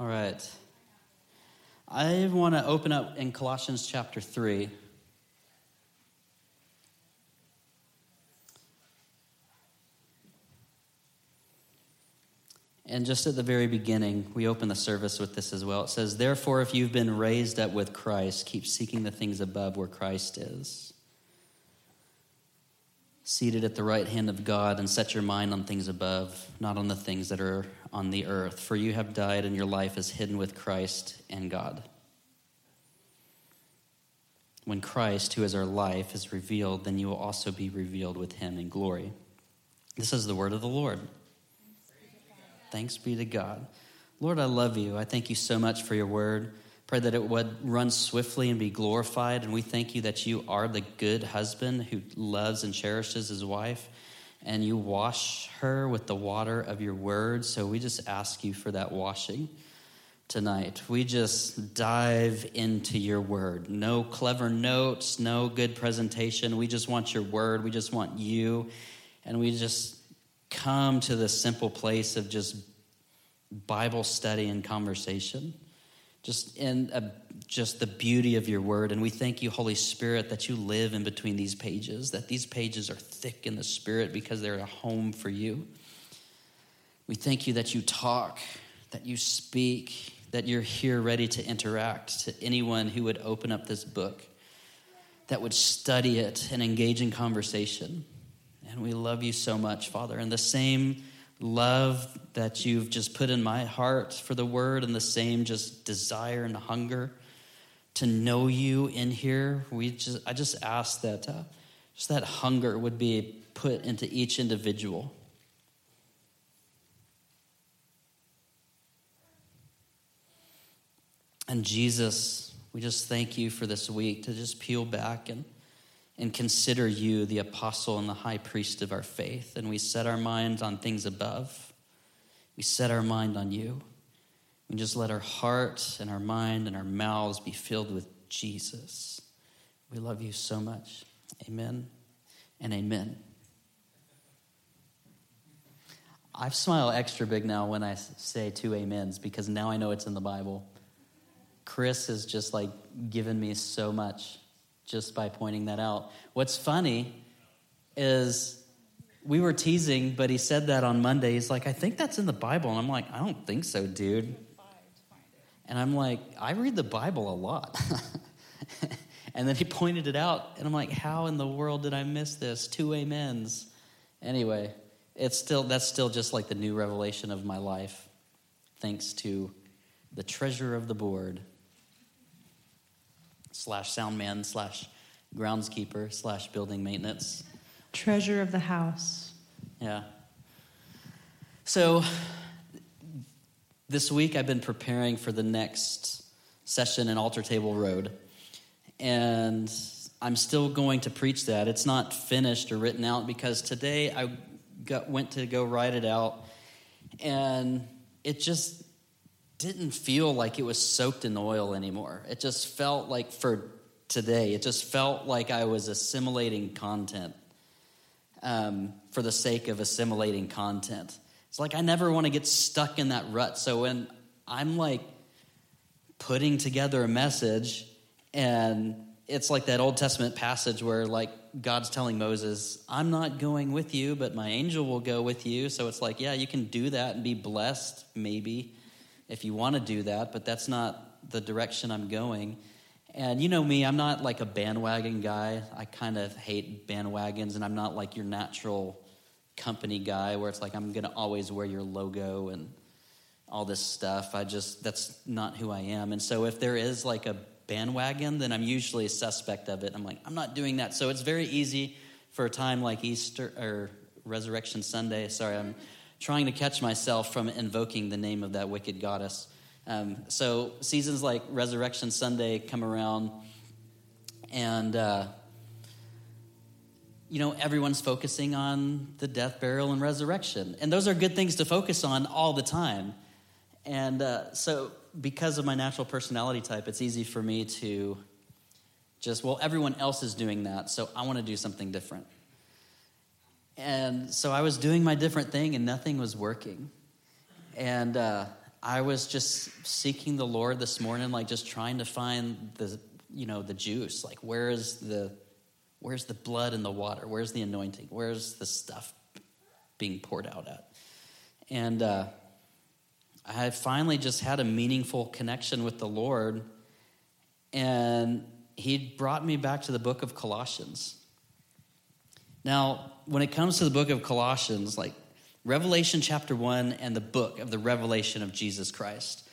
All right. I want to open up in Colossians chapter 3. And just at the very beginning, we open the service with this as well. It says, Therefore, if you've been raised up with Christ, keep seeking the things above where Christ is. Seated at the right hand of God, and set your mind on things above, not on the things that are on the earth. For you have died, and your life is hidden with Christ and God. When Christ, who is our life, is revealed, then you will also be revealed with him in glory. This is the word of the Lord. Thanks be to God. Lord, I love you. I thank you so much for your word. Pray that it would run swiftly and be glorified. And we thank you that you are the good husband who loves and cherishes his wife. And you wash her with the water of your word. So we just ask you for that washing tonight. We just dive into your word. No clever notes, no good presentation. We just want your word. We just want you. And we just come to the simple place of just Bible study and conversation, just in a, just the beauty of your word. And we thank you, Holy Spirit, that you live in between these pages, that these pages are thick in the Spirit because they're a home for you. We thank you that you talk, that you speak, that you're here ready to interact to anyone who would open up this book, that would study it and engage in conversation. And we love you so much, Father. And the same love that you've just put in my heart for the word and the same just desire and hunger to know you in here, we just I just ask that uh, just that hunger would be put into each individual. And Jesus, we just thank you for this week to just peel back and and consider you the apostle and the high priest of our faith. And we set our minds on things above. We set our mind on you. We just let our heart and our mind and our mouths be filled with Jesus. We love you so much. Amen and amen. I smile extra big now when I say two amens because now I know it's in the Bible. Chris has just like given me so much just by pointing that out. What's funny is we were teasing, but he said that on Monday. He's like, I think that's in the Bible. And I'm like, I don't think so, dude. And I'm like, I read the Bible a lot. and then he pointed it out, and I'm like, how in the world did I miss this? Two amens. Anyway, it's still that's still just like the new revelation of my life, thanks to the treasure of the board slash soundman slash groundskeeper slash building maintenance. Treasure of the house. Yeah. So this week I've been preparing for the next session in Altar Table Road. And I'm still going to preach that. It's not finished or written out because today I got, went to go write it out and it just didn't feel like it was soaked in oil anymore. It just felt like for today, it just felt like I was assimilating content um, for the sake of assimilating content. It's like I never want to get stuck in that rut. So when I'm like putting together a message and it's like that Old Testament passage where like God's telling Moses, I'm not going with you, but my angel will go with you. So it's like, yeah, you can do that and be blessed, maybe if you want to do that, but that's not the direction I'm going. And you know me, I'm not like a bandwagon guy. I kind of hate bandwagons, and I'm not like your natural company guy where it's like I'm going to always wear your logo and all this stuff. I just, that's not who I am. And so if there is like a bandwagon, then I'm usually a suspect of it. I'm like, I'm not doing that. So it's very easy for a time like Easter or Resurrection Sunday. Sorry, I'm trying to catch myself from invoking the name of that wicked goddess. Um, so seasons like Resurrection Sunday come around, and uh, you know everyone's focusing on the death, burial, and resurrection, and those are good things to focus on all the time. And uh, so, because of my natural personality type, it's easy for me to just well, everyone else is doing that, so I want to do something different. And so I was doing my different thing and nothing was working. And uh, I was just seeking the Lord this morning, like just trying to find the, you know, the juice. Like, where is the, where's the blood in the water? Where's the anointing? Where's the stuff being poured out at? And uh, I finally just had a meaningful connection with the Lord, and He brought me back to the book of Colossians. Now, when it comes to the book of Colossians, like Revelation chapter 1 and the book of the revelation of Jesus Christ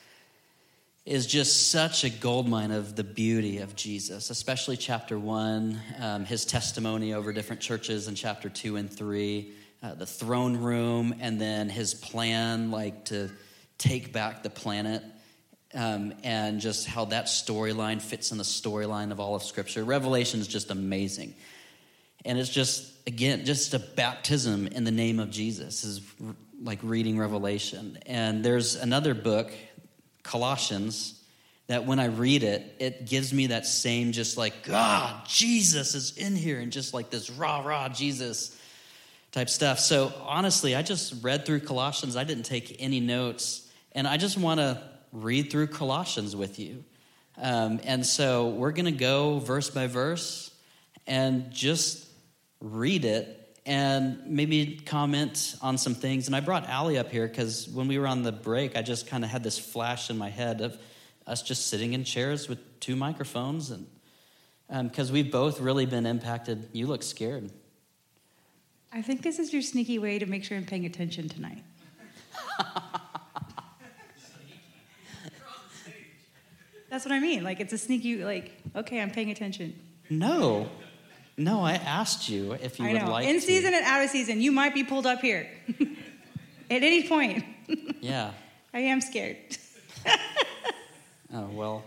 is just such a goldmine of the beauty of Jesus, especially chapter 1, um, his testimony over different churches in chapter 2 and 3, uh, the throne room, and then his plan, like to take back the planet. Um, and just how that storyline fits in the storyline of all of Scripture. Revelation is just amazing. And it's just, again, just a baptism in the name of Jesus is like reading Revelation. And there's another book, Colossians, that when I read it, it gives me that same just like, God, Jesus is in here, and just like this rah, rah, Jesus type stuff. So honestly, I just read through Colossians. I didn't take any notes. And I just want to read through Colossians with you. Um, and so we're going to go verse by verse and just read it and maybe comment on some things. And I brought Ali up here because when we were on the break, I just kind of had this flash in my head of us just sitting in chairs with two microphones, and because um, we've both really been impacted. You look scared. I think this is your sneaky way to make sure I'm paying attention tonight. That's what I mean. Like it's a sneaky, like, okay, I'm paying attention. No. No, I asked you if you I would know. like In to. season and out of season, you might be pulled up here at any point. Yeah. I am scared. Oh, well,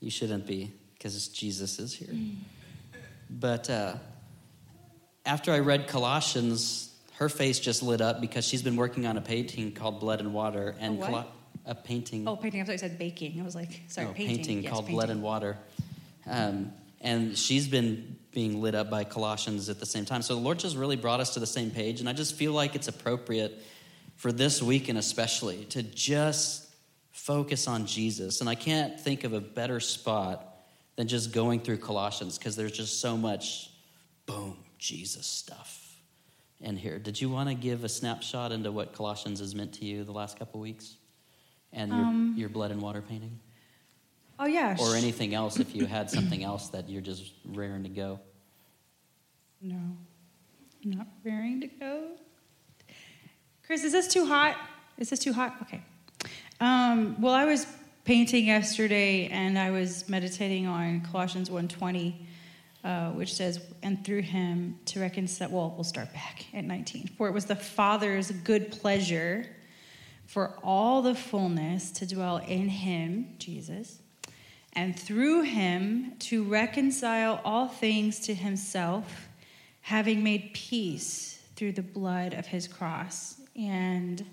you shouldn't be because Jesus is here. But uh, after I read Colossians, her face just lit up because she's been working on a painting called Blood and Water. And A? Colo- a painting. Oh, painting. I thought you said baking. I was like, sorry, no, painting. painting Yes, called painting. Blood and Water. Um, and she's been being lit up by Colossians at the same time. So the Lord just really brought us to the same page. And I just feel like it's appropriate for this weekend, especially, to just focus on Jesus. And I can't think of a better spot than just going through Colossians because there's just so much, boom, Jesus stuff in here. Did you want to give a snapshot into what Colossians has meant to you the last couple weeks? And your, Um, your blood and water painting? Oh, yeah. or anything else if you had something else that you're just raring to go. No, I'm not raring to go. Chris, is this too hot? Is this too hot? Okay. Um, well, I was painting yesterday, and I was meditating on Colossians 1:20, uh, which says, "And through him to reconcile." Well, we'll start back at 19. For it was the Father's good pleasure for all the fullness to dwell in him, Jesus, and through him to reconcile all things to himself, having made peace through the blood of his cross. And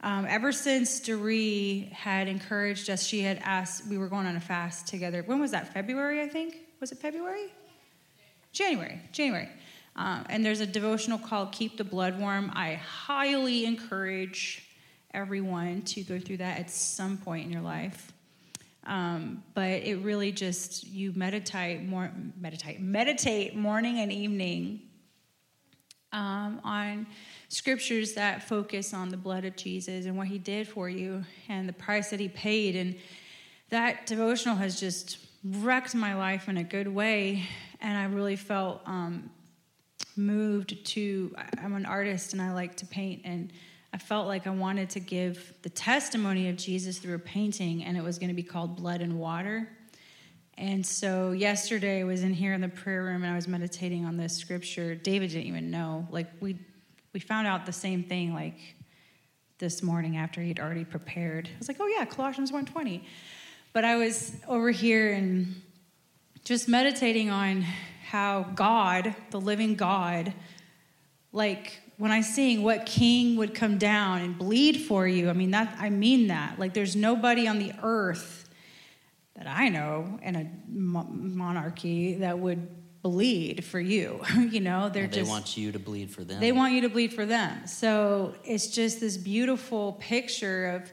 um, ever since Doree had encouraged us, she had asked, we were going on a fast together. When was that? February, I think? Was it February? January, January. Um, and there's a devotional called Keep the Blood Warm. I highly encourage everyone to go through that at some point in your life. Um, but it really just you meditate more meditate meditate morning and evening um, on scriptures that focus on the blood of Jesus and what He did for you and the price that He paid. And that devotional has just wrecked my life in a good way. And I really felt um, moved to I'm an artist and I like to paint. And I felt like I wanted to give the testimony of Jesus through a painting and it was going to be called Blood and Water. And so yesterday I was in here in the prayer room and I was meditating on this scripture. David didn't even know. Like we we found out the same thing like this morning after he'd already prepared. I was like, "Oh yeah, Colossians 1:20." But I was over here and just meditating on how God, the living God, like when I sing what king would come down and bleed for you, I mean that I mean that. Like there's nobody on the earth that I know in a mo- monarchy that would bleed for you. you know, they're Yeah, they just want you to bleed for them. they want you to bleed for them. So it's just this beautiful picture of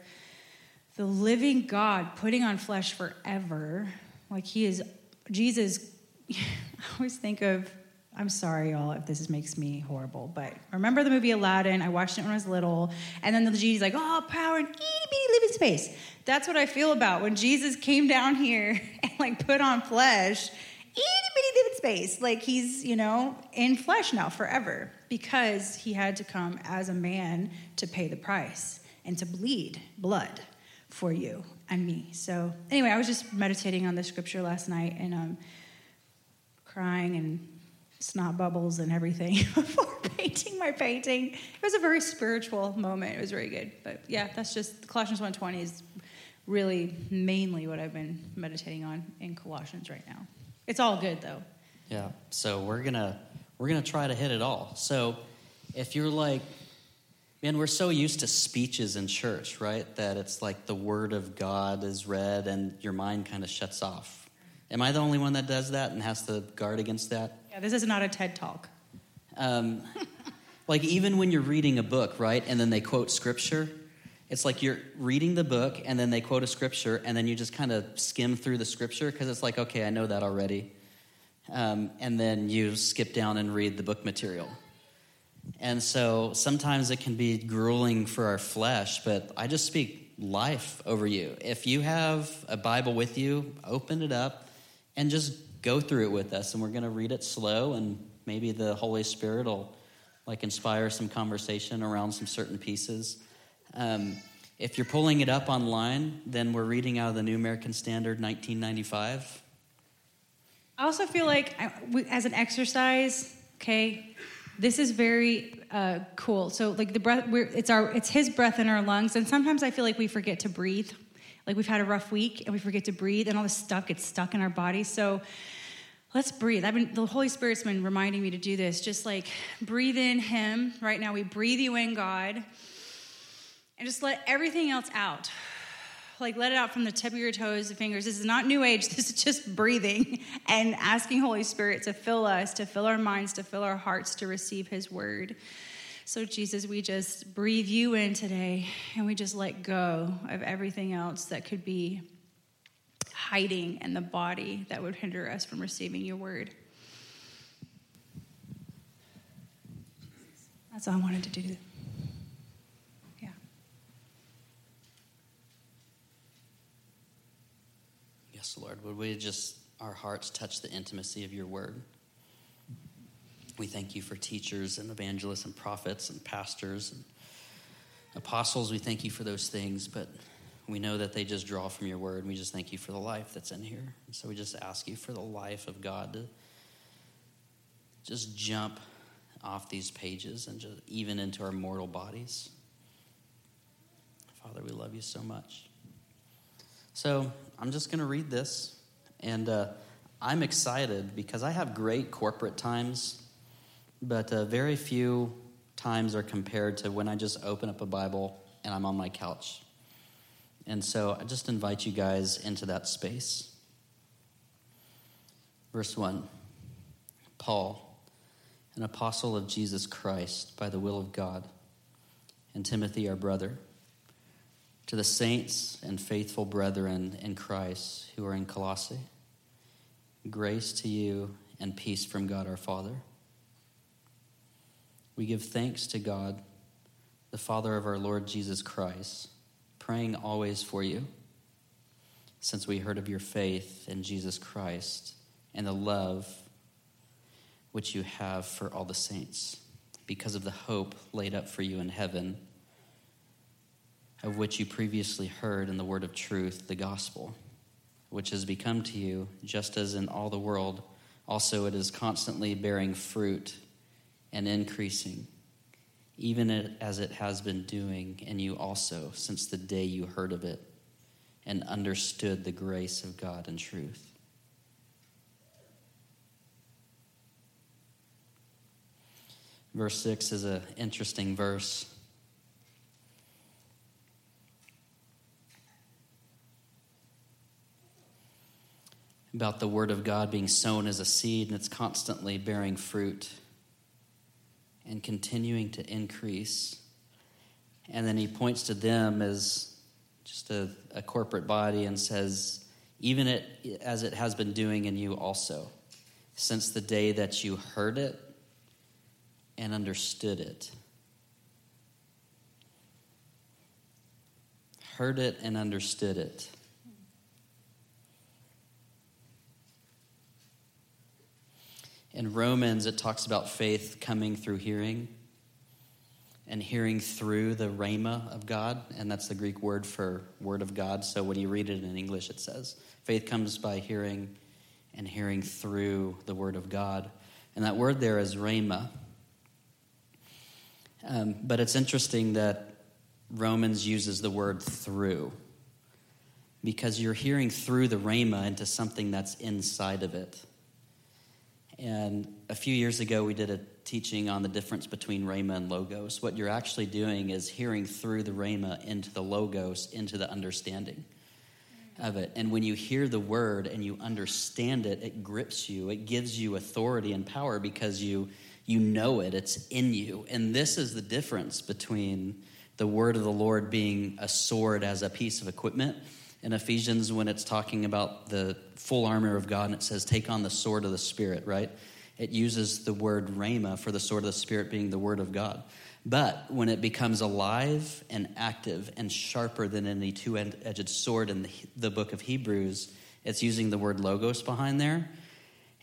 the living God putting on flesh forever. Like he is, Jesus. I always think of, I'm sorry, y'all, if this makes me horrible, but remember the movie Aladdin? I watched it when I was little. And then the genie's like, oh, power and itty bitty living space. That's what I feel about when Jesus came down here and like put on flesh itty bitty living space. Like he's, you know, in flesh now forever because he had to come as a man to pay the price and to bleed blood for you and me. So, anyway, I was just meditating on the scripture last night and um, crying and snot bubbles and everything before painting my painting. It was a very spiritual moment. It was very good. But yeah, that's just Colossians 1:20 is really mainly what I've been meditating on in Colossians right now. It's all good though. Yeah. So we're gonna we're gonna try to hit it all. So if you're like, man, we're so used to speeches in church, right? That it's like the word of God is read and your mind kind of shuts off. Am I the only one that does that and has to guard against that? Yeah, this is not a TED talk. Um, like even when you're reading a book, right, and then they quote scripture, it's like you're reading the book and then they quote a scripture and then you just kind of skim through the scripture because it's like, okay, I know that already. Um, and then you skip down and read the book material. And so sometimes it can be grueling for our flesh, but I just speak life over you. If you have a Bible with you, open it up and just go through it with us. And we're going to read it slow, and maybe the Holy Spirit will like inspire some conversation around some certain pieces. Um, if you're pulling it up online, then we're reading out of the New American Standard 1995. I also feel like as an exercise, okay, this is very uh, cool. So like the breath, we're, it's our, it's His breath in our lungs, and sometimes I feel like we forget to breathe. Like we've had a rough week and we forget to breathe, and all this stuff gets stuck in our body. So let's breathe. I've been the Holy Spirit's been reminding me to do this. Just like breathe in Him. Right now, we breathe you in, God, and just let everything else out like let it out from the tip of your toes and fingers. This is not new age. This is just breathing and asking Holy Spirit to fill us, to fill our minds, to fill our hearts to receive his word. So Jesus, we just breathe you in today and we just let go of everything else that could be hiding in the body that would hinder us from receiving your word. That's all I wanted to do. Yeah. Yes, Lord. Would we just, our hearts touch the intimacy of your word? We thank you for teachers and evangelists and prophets and pastors and apostles. We thank you for those things, but we know that they just draw from your word. We just thank you for the life that's in here. And so we just ask you for the life of God to just jump off these pages and just even into our mortal bodies. Father, we love you so much. So I'm just going to read this, and uh, I'm excited because I have great corporate times, but uh, very few times are compared to when I just open up a Bible and I'm on my couch. And so I just invite you guys into that space. Verse 1 Paul, an apostle of Jesus Christ by the will of God, and Timothy, our brother to the saints and faithful brethren in Christ who are in Colossae, grace to you and peace from God our Father. We give thanks to God, the Father of our Lord Jesus Christ, praying always for you, since we heard of your faith in Jesus Christ and the love which you have for all the saints, because of the hope laid up for you in heaven of which you previously heard in the word of truth, the gospel, which has become to you, just as in all the world, also it is constantly bearing fruit and increasing, even as it has been doing in you also since the day you heard of it and understood the grace of God and truth. Verse 6 is an interesting verse. about the Word of God being sown as a seed and it's constantly bearing fruit and continuing to increase. And then he points to them as just a, a corporate body and says, even it, as it has been doing in you also, since the day that you heard it and understood it. Heard it and understood it. In Romans, it talks about faith coming through hearing and hearing through the rhema of God, and that's the Greek word for word of God. So when you read it in English, it says faith comes by hearing and hearing through the word of God. And that word there is rhema. Um, but it's interesting that Romans uses the word through because you're hearing through the rhema into something that's inside of it. And a few years ago, we did a teaching on the difference between Rhema and Logos. What you're actually doing is hearing through the Rhema into the Logos, into the understanding of it. And when you hear the word and you understand it, it grips you. It gives you authority and power because you you know it. It's in you. And this is the difference between the word of the Lord being a sword as a piece of equipment in Ephesians when it's talking about the full armor of God and it says, take on the sword of the Spirit, right? It uses the word rhema for the sword of the Spirit being the word of God. But when it becomes alive and active and sharper than any two edged sword in the, the book of Hebrews, it's using the word logos behind there.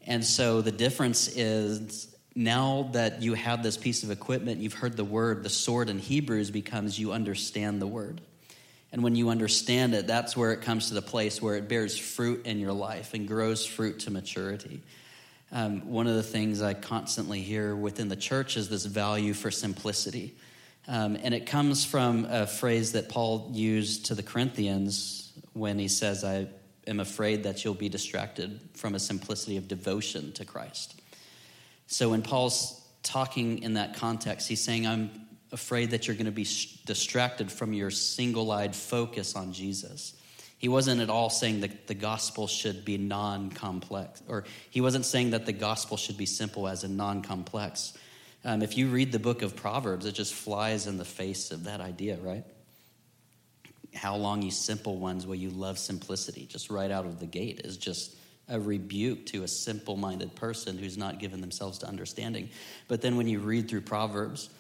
And so the difference is now that you have this piece of equipment, you've heard the word, the sword in Hebrews becomes you understand the word. And when you understand it, that's where it comes to the place where it bears fruit in your life and grows fruit to maturity. Um, one of the things I constantly hear within the church is this value for simplicity. Um, and it comes from a phrase that Paul used to the Corinthians when he says, I am afraid that you'll be distracted from a simplicity of devotion to Christ. So when Paul's talking in that context, he's saying, I'm afraid that you're going to be distracted from your single eyed focus on Jesus. He wasn't at all saying that the gospel should be non complex, or he wasn't saying that the gospel should be simple as in non complex. Um, if you read the book of Proverbs, it just flies in the face of that idea, right? How long, you simple ones, will you love simplicity? Just right out of the gate is just a rebuke to a simple minded person who's not given themselves to understanding. But then when you read through Proverbs,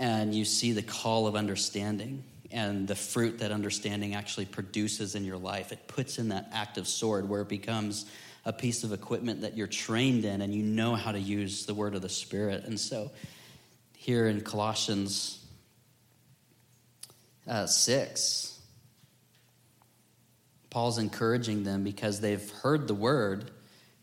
and you see the call of understanding and the fruit that understanding actually produces in your life. It puts in that active sword where it becomes a piece of equipment that you're trained in and you know how to use the word of the Spirit. And so here in Colossians uh, 6, Paul's encouraging them because they've heard the word,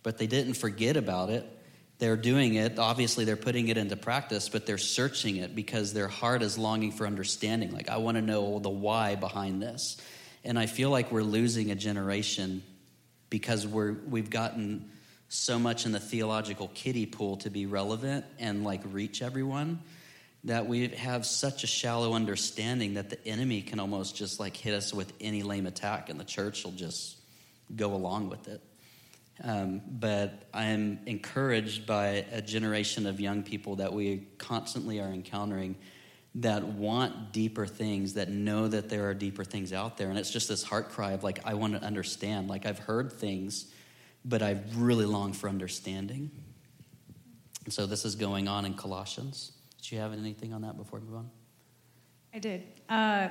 but they didn't forget about it they're doing it. Obviously, they're putting it into practice, but they're searching it because their heart is longing for understanding. Like, I want to know the why behind this. And I feel like we're losing a generation because we're, we've gotten so much in the theological kiddie pool to be relevant and like reach everyone that we have such a shallow understanding that the enemy can almost just like hit us with any lame attack and the church will just go along with it. Um, but I'm encouraged by a generation of young people that we constantly are encountering that want deeper things, that know that there are deeper things out there. And it's just this heart cry of like, I want to understand. Like, I've heard things, but I really long for understanding. And so this is going on in Colossians. Did you have anything on that before we move on? I did. Uh,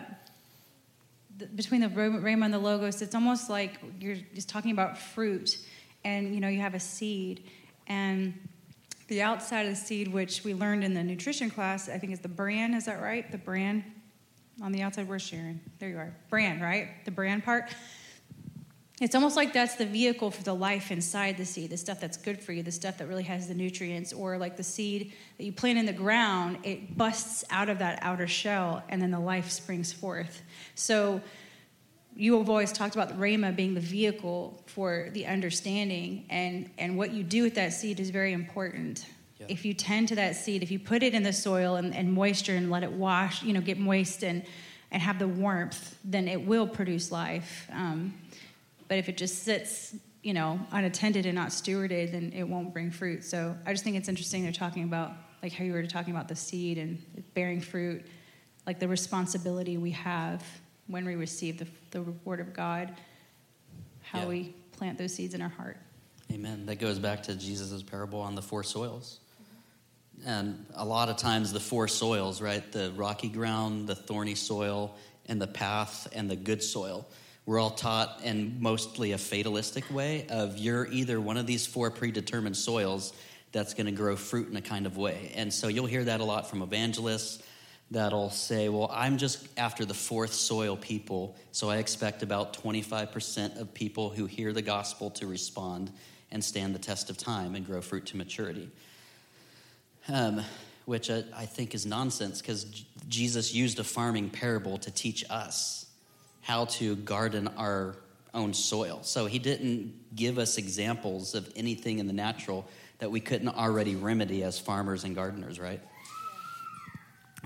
between the Rhema and the Logos, it's almost like you're just talking about fruit and you know you have a seed. And the outside of the seed which we learned in the nutrition class i think is the bran is that right? The bran on the outside where's sharon? There you are. Bran right? The bran part. It's almost like that's the vehicle for the life inside the seed the stuff that's good for you the stuff that really has the nutrients or like the seed that you plant in the ground it busts out of that outer shell and then the life springs forth. So you have always talked about the rhema being the vehicle for the understanding, and, and what you do with that seed is very important. Yeah. If you tend to that seed, if you put it in the soil and, and moisture and let it wash, you know, get moist and, and have the warmth, then it will produce life. Um, but if it just sits, you know, unattended and not stewarded, then it won't bring fruit. So I just think it's interesting they're talking about, like how you were talking about the seed and bearing fruit, like the responsibility we have when we receive the, the word of God, how Yeah. we plant those seeds in our heart. Amen. That goes back to Jesus' parable on the four soils. And a lot of times, the four soils, right? The rocky ground, the thorny soil, and the path, and the good soil. We're all taught in mostly a fatalistic way of you're either one of these four predetermined soils that's going to grow fruit in a kind of way. And so you'll hear that a lot from evangelists that'll say, Well, I'm just after the fourth soil people, so I expect about 25% of people who hear the gospel to respond and stand the test of time and grow fruit to maturity. Um, which I, I think is nonsense because J- Jesus used a farming parable to teach us how to garden our own soil. So he didn't give us examples of anything in the natural that we couldn't already remedy as farmers and gardeners, right?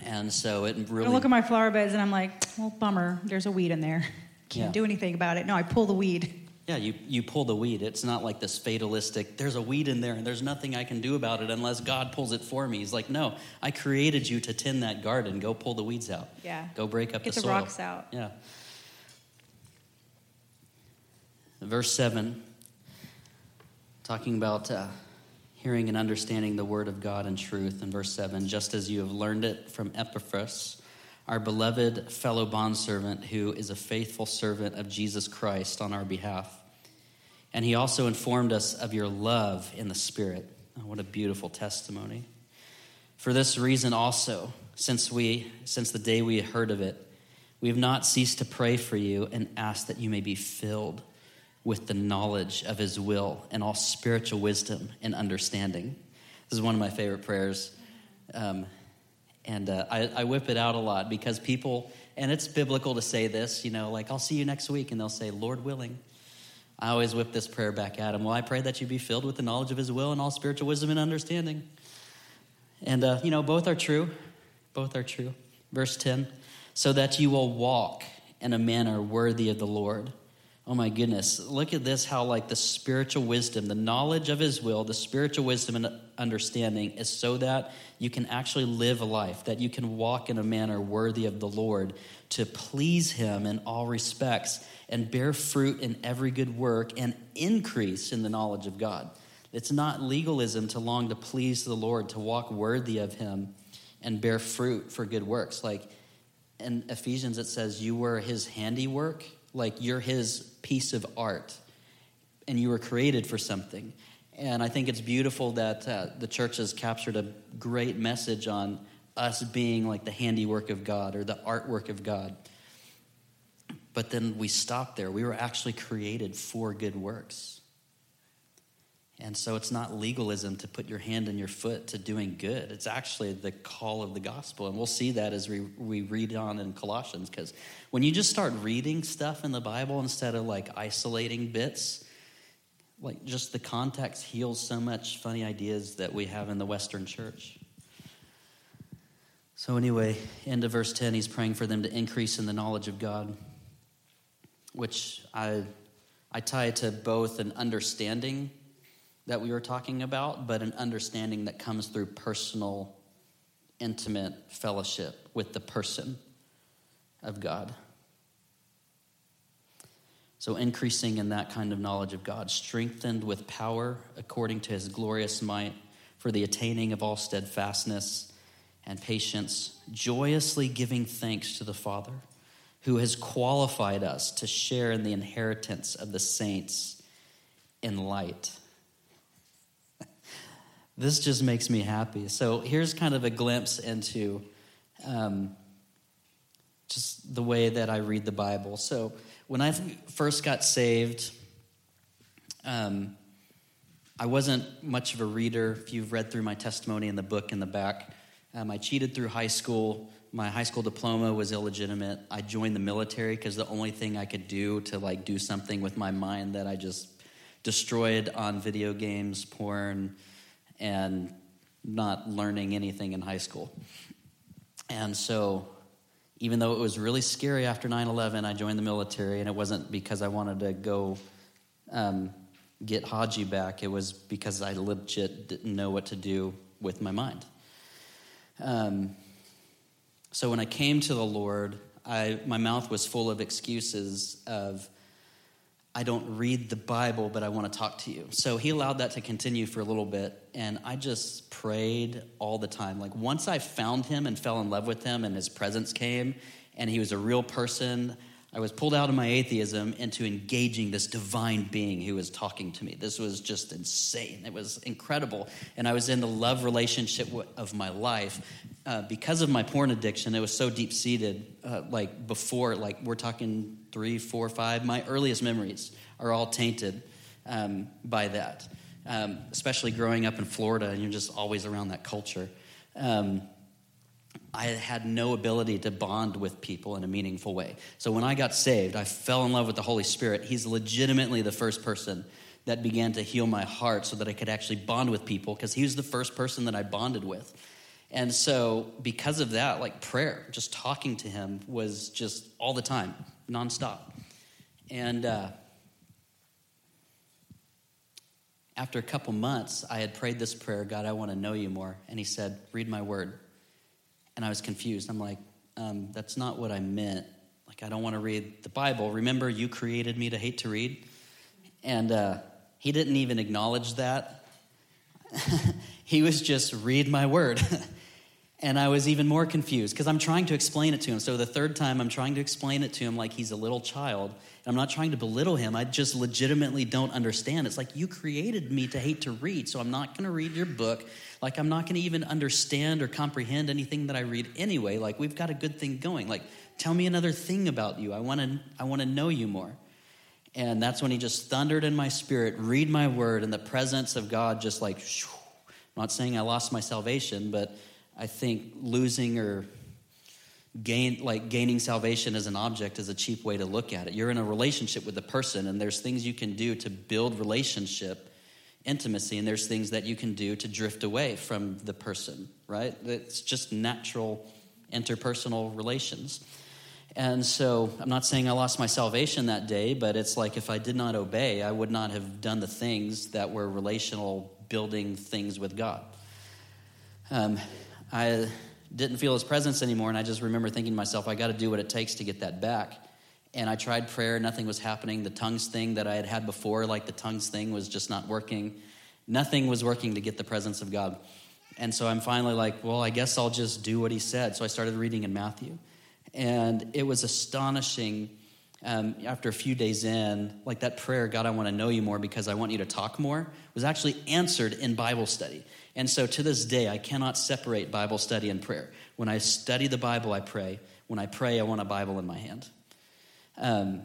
And so it really. I look at my flower beds and I'm like, well, bummer, there's a weed in there. Can't Yeah. do anything about it. No, I pull the weed. Yeah, you, you pull the weed. It's not like this fatalistic, there's a weed in there and there's nothing I can do about it unless God pulls it for me. He's like, no, I created you to tend that garden. Go pull the weeds out. Yeah. Go break up Get the the soil. rocks out. Yeah. Verse 7, talking about uh, hearing and understanding the word of God in truth. In verse 7, just as you have learned it from Epaphras, our beloved fellow bondservant, who is a faithful servant of Jesus Christ on our behalf. And he also informed us of your love in the Spirit. Oh, what a beautiful testimony. For this reason also, since we since the day we heard of it, we have not ceased to pray for you and ask that you may be filled with the knowledge of his will and all spiritual wisdom and understanding. This is one of my favorite prayers. Um, and uh, I, I whip it out a lot because people, and it's biblical to say this, you know, like, I'll see you next week, and they'll say, Lord willing. I always whip this prayer back at him. Well, I pray that you be filled with the knowledge of his will and all spiritual wisdom and understanding. And, uh, you know, both are true. Both are true. Verse 10 so that you will walk in a manner worthy of the Lord. Oh my goodness. Look at this how, like, the spiritual wisdom, the knowledge of his will, the spiritual wisdom and understanding is so that you can actually live a life, that you can walk in a manner worthy of the Lord to please him in all respects and bear fruit in every good work and increase in the knowledge of God. It's not legalism to long to please the Lord, to walk worthy of him and bear fruit for good works. Like in Ephesians, it says, You were his handiwork, like you're his piece of art, and you were created for something. And I think it's beautiful that uh, the church has captured a great message on us being like the handiwork of God or the artwork of God. But then we stop there. We were actually created for good works. And so it's not legalism to put your hand in your foot to doing good. It's actually the call of the gospel. And we'll see that as we, we read on in Colossians. Because when you just start reading stuff in the Bible instead of like isolating bits, like just the context heals so much funny ideas that we have in the Western church. So, anyway, end of verse 10, he's praying for them to increase in the knowledge of God, which I, I tie to both an understanding that we were talking about, but an understanding that comes through personal, intimate fellowship with the person of God. So, increasing in that kind of knowledge of God, strengthened with power according to his glorious might for the attaining of all steadfastness and patience, joyously giving thanks to the Father who has qualified us to share in the inheritance of the saints in light. This just makes me happy. So, here's kind of a glimpse into um, just the way that I read the Bible. So, when I first got saved, um, I wasn't much of a reader. If you've read through my testimony in the book in the back, um, I cheated through high school. My high school diploma was illegitimate. I joined the military because the only thing I could do to like do something with my mind that I just destroyed on video games, porn, and not learning anything in high school. And so even though it was really scary after 9 11, I joined the military, and it wasn't because I wanted to go um, get Haji back, it was because I legit didn't know what to do with my mind. Um, so when I came to the Lord, I, my mouth was full of excuses of, I don't read the Bible, but I want to talk to you. So he allowed that to continue for a little bit, and I just prayed all the time. Like once I found him and fell in love with him, and his presence came, and he was a real person, I was pulled out of my atheism into engaging this divine being who was talking to me. This was just insane. It was incredible. And I was in the love relationship of my life. Uh, because of my porn addiction, it was so deep seated. Uh, like before, like we're talking three, four, five, my earliest memories are all tainted um, by that, um, especially growing up in Florida and you're just always around that culture. Um, I had no ability to bond with people in a meaningful way. So when I got saved, I fell in love with the Holy Spirit. He's legitimately the first person that began to heal my heart so that I could actually bond with people because he was the first person that I bonded with. And so, because of that, like prayer, just talking to him was just all the time, nonstop. And uh, after a couple months, I had prayed this prayer God, I want to know you more. And he said, Read my word. And I was confused. I'm like, um, that's not what I meant. Like, I don't want to read the Bible. Remember, you created me to hate to read? And uh, he didn't even acknowledge that. he was just, read my word. and I was even more confused because I'm trying to explain it to him. So the third time, I'm trying to explain it to him like he's a little child. I'm not trying to belittle him. I just legitimately don't understand. It's like you created me to hate to read, so I'm not going to read your book. Like, I'm not going to even understand or comprehend anything that I read anyway. Like, we've got a good thing going. Like, tell me another thing about you. I want to I want to know you more. And that's when he just thundered in my spirit, read my word, and the presence of God just like. I'm not saying I lost my salvation, but I think losing or gain like gaining salvation as an object is a cheap way to look at it. You're in a relationship with the person, and there's things you can do to build relationship intimacy, and there's things that you can do to drift away from the person, right? It's just natural interpersonal relations. And so I'm not saying I lost my salvation that day, but it's like if I did not obey, I would not have done the things that were relational, building things with God. Um, I didn't feel his presence anymore, and I just remember thinking to myself, I got to do what it takes to get that back. And I tried prayer, nothing was happening. The tongues thing that I had had before, like the tongues thing, was just not working. Nothing was working to get the presence of God. And so I'm finally like, well, I guess I'll just do what he said. So I started reading in Matthew. And it was astonishing um, after a few days in, like that prayer, God, I want to know you more because I want you to talk more, was actually answered in Bible study. And so to this day, I cannot separate Bible study and prayer. When I study the Bible, I pray. When I pray, I want a Bible in my hand. Um,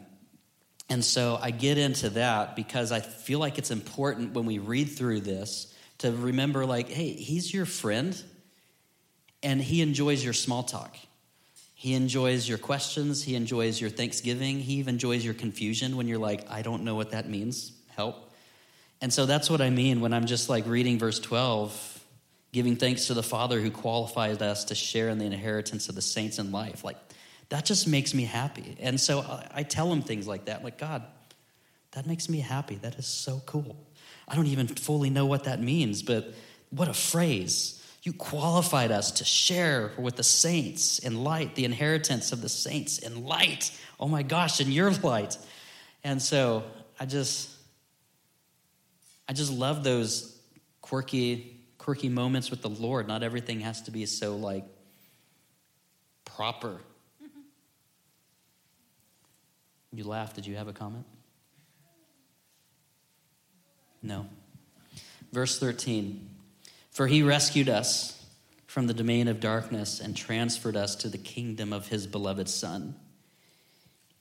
and so I get into that because I feel like it's important when we read through this to remember, like, hey, he's your friend and he enjoys your small talk. He enjoys your questions. He enjoys your thanksgiving. He even enjoys your confusion when you're like, I don't know what that means. Help. And so that's what I mean when I'm just like reading verse 12, giving thanks to the Father who qualified us to share in the inheritance of the saints in life. Like, that just makes me happy. And so I tell him things like that, like, God, that makes me happy. That is so cool. I don't even fully know what that means, but what a phrase. You qualified us to share with the saints in light, the inheritance of the saints in light. Oh my gosh, in your light. And so I just I just love those quirky quirky moments with the Lord. Not everything has to be so like proper you laughed. Did you have a comment? No. Verse 13 For he rescued us from the domain of darkness and transferred us to the kingdom of his beloved Son,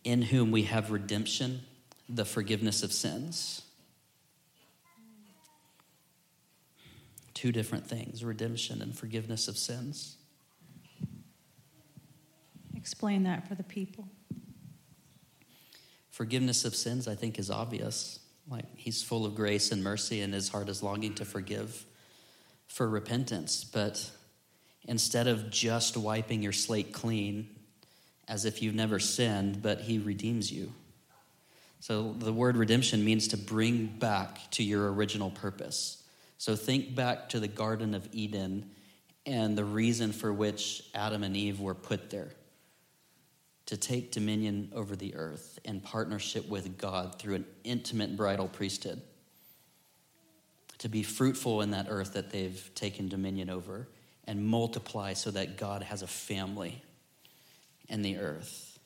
in whom we have redemption, the forgiveness of sins. Two different things redemption and forgiveness of sins. Explain that for the people. Forgiveness of sins, I think, is obvious. Like he's full of grace and mercy, and his heart is longing to forgive for repentance. But instead of just wiping your slate clean as if you've never sinned, but he redeems you. So the word redemption means to bring back to your original purpose. So think back to the Garden of Eden and the reason for which Adam and Eve were put there to take dominion over the earth in partnership with God through an intimate bridal priesthood, to be fruitful in that earth that they've taken dominion over and multiply so that God has a family in the earth,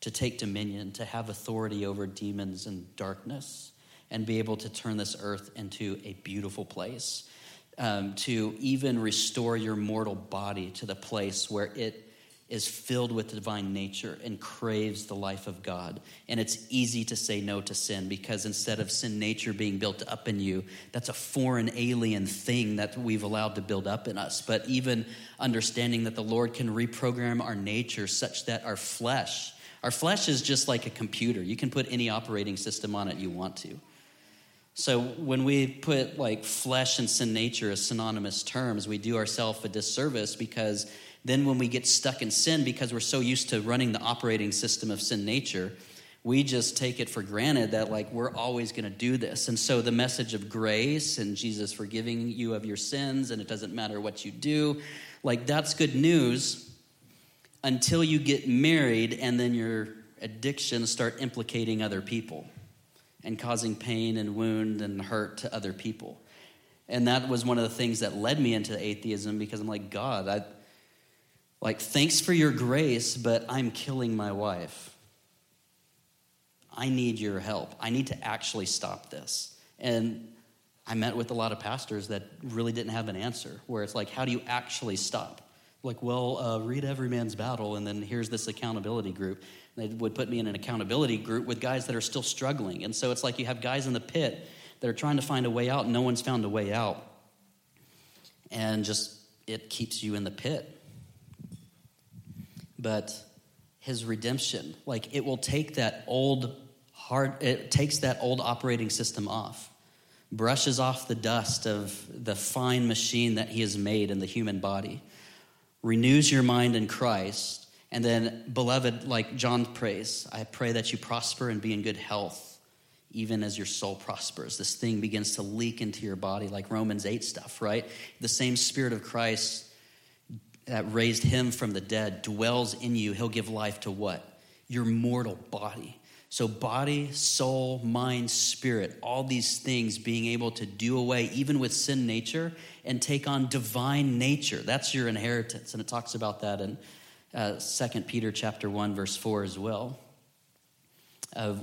to take dominion, to have authority over demons and darkness, and be able to turn this earth into a beautiful place. Um, to even restore your mortal body to the place where it is filled with divine nature and craves the life of God. And it's easy to say no to sin because instead of sin nature being built up in you, that's a foreign alien thing that we've allowed to build up in us. But even understanding that the Lord can reprogram our nature such that our flesh, our flesh is just like a computer. You can put any operating system on it you want to. So when we put like flesh and sin nature as synonymous terms, we do ourselves a disservice because then, when we get stuck in sin because we're so used to running the operating system of sin nature, we just take it for granted that like we're always going to do this. And so the message of grace and Jesus forgiving you of your sins and it doesn't matter what you do, like that's good news until you get married and then your addictions start implicating other people and causing pain and wound and hurt to other people. And that was one of the things that led me into atheism because I'm like, God, I like, thanks for your grace, but I'm killing my wife. I need your help. I need to actually stop this. And I met with a lot of pastors that really didn't have an answer, where it's like, how do you actually stop? Like, well, uh, read Every Man's Battle, and then here's this accountability group. they would put me in an accountability group with guys that are still struggling. And so it's like you have guys in the pit that are trying to find a way out, and no one's found a way out. And just, it keeps you in the pit but his redemption. Like it will take that old hard, it takes that old operating system off, brushes off the dust of the fine machine that he has made in the human body, renews your mind in Christ. And then, beloved, like John prays, I pray that you prosper and be in good health, even as your soul prospers. This thing begins to leak into your body, like Romans 8 stuff, right? The same Spirit of Christ that raised him from the dead dwells in you, he'll give life to what? Your mortal body. So, body, soul, mind, spirit, all these things being able to do away even with sin nature and take on divine nature. That's your inheritance. And it talks about that in uh, 2 Peter chapter 1, verse 4 as well. Of,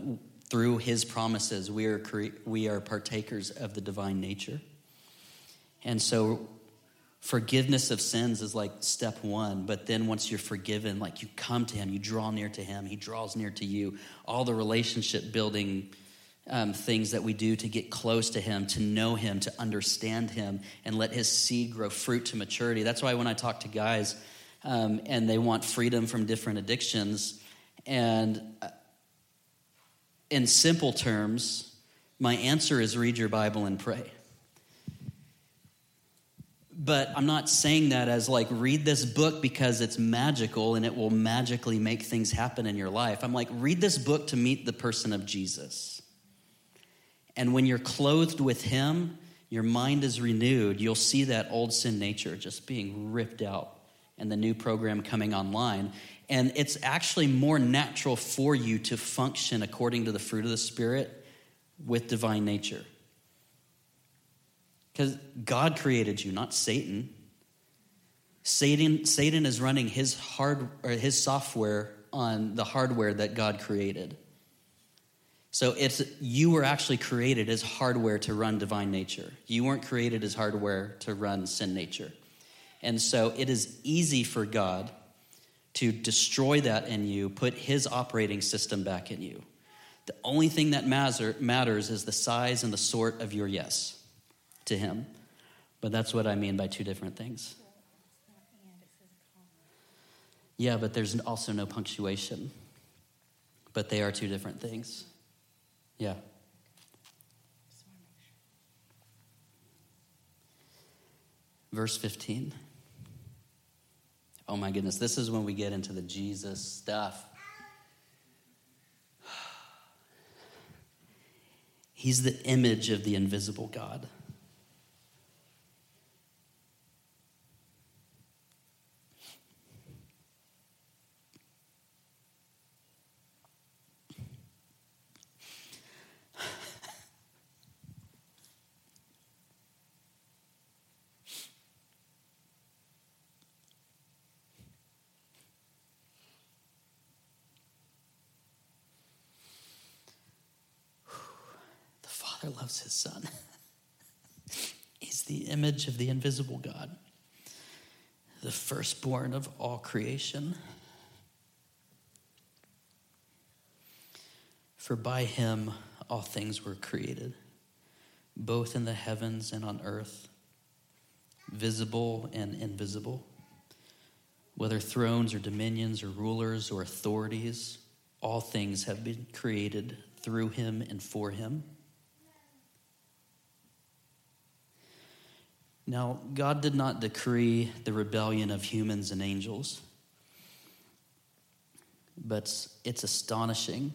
through his promises, we are, cre- we are partakers of the divine nature. And so forgiveness of sins is like step one but then once you're forgiven like you come to him you draw near to him he draws near to you. All the relationship building um, things that we do to get close to him to know him to understand him and let his seed grow fruit to maturity. That's why when i talk to guys um, and they want freedom from different addictions and uh, in simple terms my answer is read your bible and pray but I'm not saying that as like, read this book because it's magical and it will magically make things happen in your life. I'm like, read this book to meet the person of Jesus. And when you're clothed with Him, your mind is renewed. You'll see that old sin nature just being ripped out and the new program coming online. And it's actually more natural for you to function according to the fruit of the Spirit with divine nature. Because God created you, not Satan. Satan, Satan is running his hard or his software on the hardware that God created. So it's you were actually created as hardware to run divine nature. You weren't created as hardware to run sin nature. And so it is easy for God to destroy that in you, put his operating system back in you. The only thing that matters is the size and the sort of your yes to him. But that's what I mean by two different things. Yeah, but there's also no punctuation. But they are two different things. Yeah. Verse 15. Oh my goodness, this is when we get into the Jesus stuff. He's the image of the invisible God. Father loves his Son. He's the image of the invisible God, the firstborn of all creation. For by him all things were created, both in the heavens and on earth, visible and invisible, whether thrones or dominions or rulers or authorities, all things have been created through him and for him. Now, God did not decree the rebellion of humans and angels, but it's astonishing.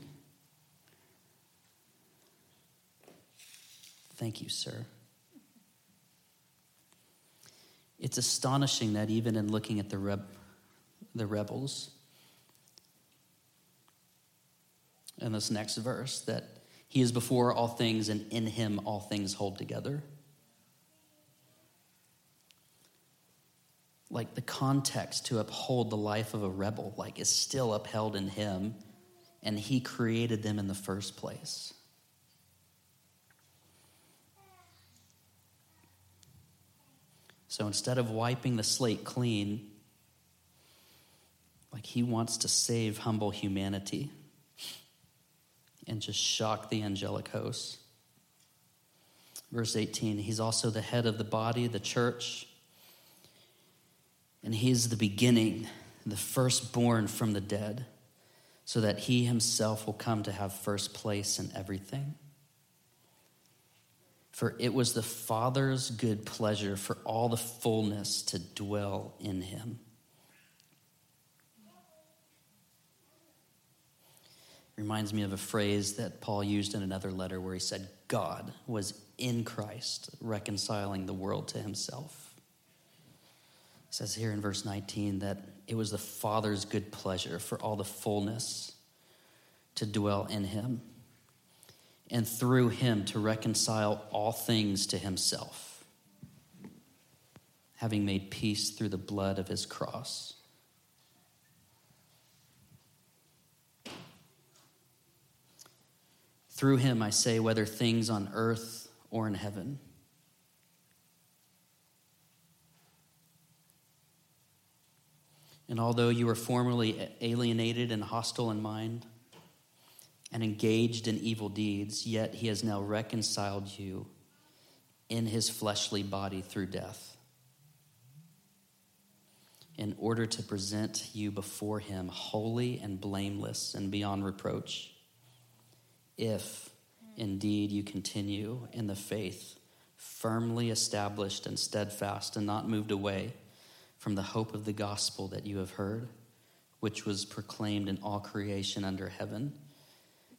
Thank you, sir. It's astonishing that even in looking at the, reb- the rebels, in this next verse, that he is before all things and in him all things hold together. Like the context to uphold the life of a rebel like is still upheld in him and he created them in the first place. So instead of wiping the slate clean like he wants to save humble humanity and just shock the angelic hosts. Verse 18 he's also the head of the body the church and he is the beginning, the firstborn from the dead, so that he himself will come to have first place in everything. For it was the Father's good pleasure for all the fullness to dwell in him. Reminds me of a phrase that Paul used in another letter where he said, God was in Christ, reconciling the world to himself says here in verse 19 that it was the Father's good pleasure for all the fullness to dwell in him, and through him to reconcile all things to himself, having made peace through the blood of his cross. Through him, I say, whether things on earth or in heaven And although you were formerly alienated and hostile in mind and engaged in evil deeds, yet he has now reconciled you in his fleshly body through death, in order to present you before him holy and blameless and beyond reproach, if indeed you continue in the faith, firmly established and steadfast and not moved away from the hope of the gospel that you have heard, which was proclaimed in all creation under heaven,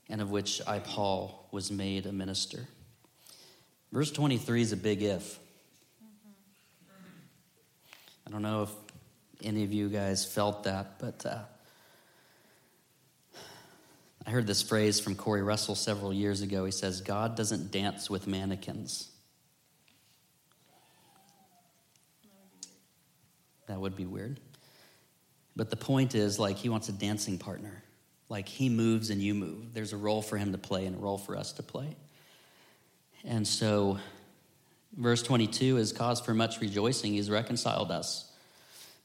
and of which I, Paul, was made a minister. Verse 23 is a big if. I don't know if any of you guys felt that, but uh, I heard this phrase from Corey Russell several years ago. He says, God doesn't dance with mannequins. That would be weird. But the point is, like, he wants a dancing partner. Like, he moves and you move. There's a role for him to play and a role for us to play. And so, verse 22 is cause for much rejoicing. He's reconciled us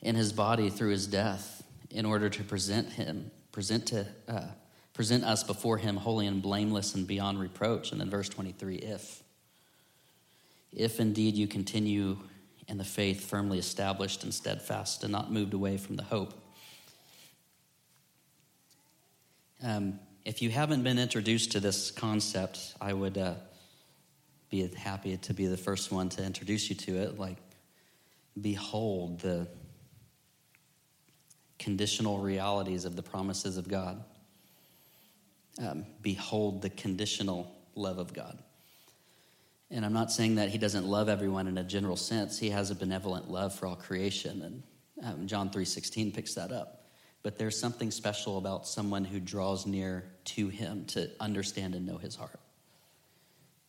in his body through his death in order to present him, present to, uh, present us before him holy and blameless and beyond reproach. And then verse 23, if. If indeed you continue and the faith firmly established and steadfast and not moved away from the hope. Um, if you haven't been introduced to this concept, I would uh, be happy to be the first one to introduce you to it. Like, behold the conditional realities of the promises of God. Um, behold the conditional love of God. And I'm not saying that he doesn't love everyone in a general sense. He has a benevolent love for all creation, and um, John 3:16 picks that up. But there's something special about someone who draws near to him to understand and know his heart.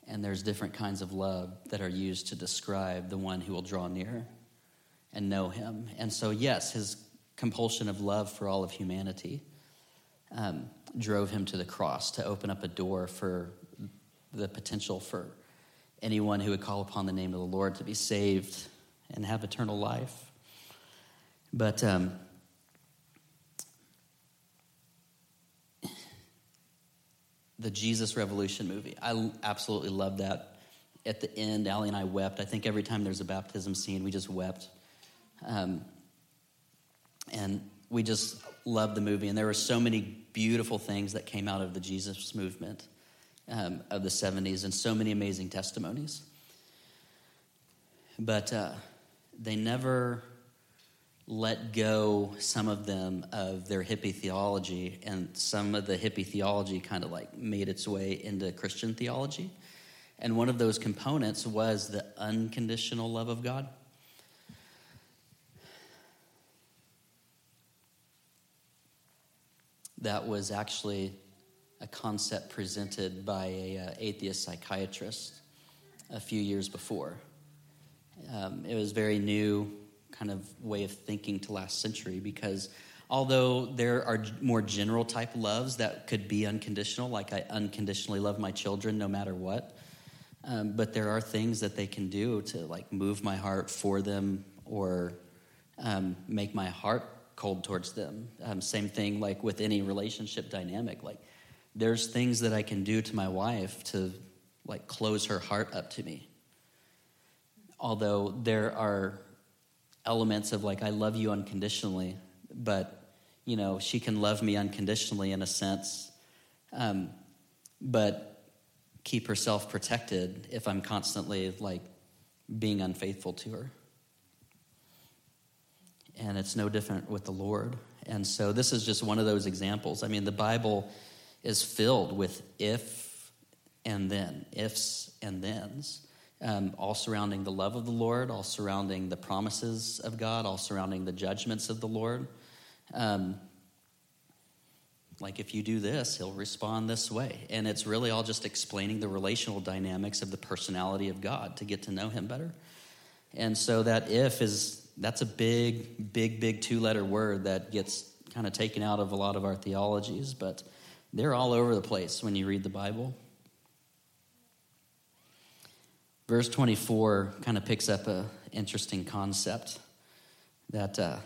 And there's different kinds of love that are used to describe the one who will draw near and know him. And so, yes, his compulsion of love for all of humanity um, drove him to the cross to open up a door for the potential for anyone who would call upon the name of the Lord to be saved and have eternal life. But um, the Jesus Revolution movie, I absolutely love that. At the end, Ali and I wept. I think every time there's a baptism scene, we just wept. Um, and we just loved the movie. And there were so many beautiful things that came out of the Jesus movement um, of the 70s and so many amazing testimonies. But uh, they never let go, some of them, of their hippie theology. And some of the hippie theology kind of like made its way into Christian theology. And one of those components was the unconditional love of God. That was actually a concept presented by a uh, atheist psychiatrist a few years before. Um, it was very new kind of way of thinking to last century because although there are more general type loves that could be unconditional, like I unconditionally love my children no matter what, um, but there are things that they can do to like move my heart for them or um, make my heart cold towards them. Um, same thing like with any relationship dynamic. Like there's things that I can do to my wife to like close her heart up to me. Although there are elements of like I love you unconditionally, but you know she can love me unconditionally in a sense, um, but keep herself protected if I'm constantly like being unfaithful to her. And it's no different with the Lord. And so this is just one of those examples. I mean, the Bible is filled with if and then, ifs and thens, um, all surrounding the love of the Lord, all surrounding the promises of God, all surrounding the judgments of the Lord. Um, like if you do this, he'll respond this way. And it's really all just explaining the relational dynamics of the personality of God to get to know him better. And so that if is that's a big, big, big two letter word that gets kind of taken out of a lot of our theologies, but they're all over the place when you read the Bible. Verse 24 kind of picks up an interesting concept that uh,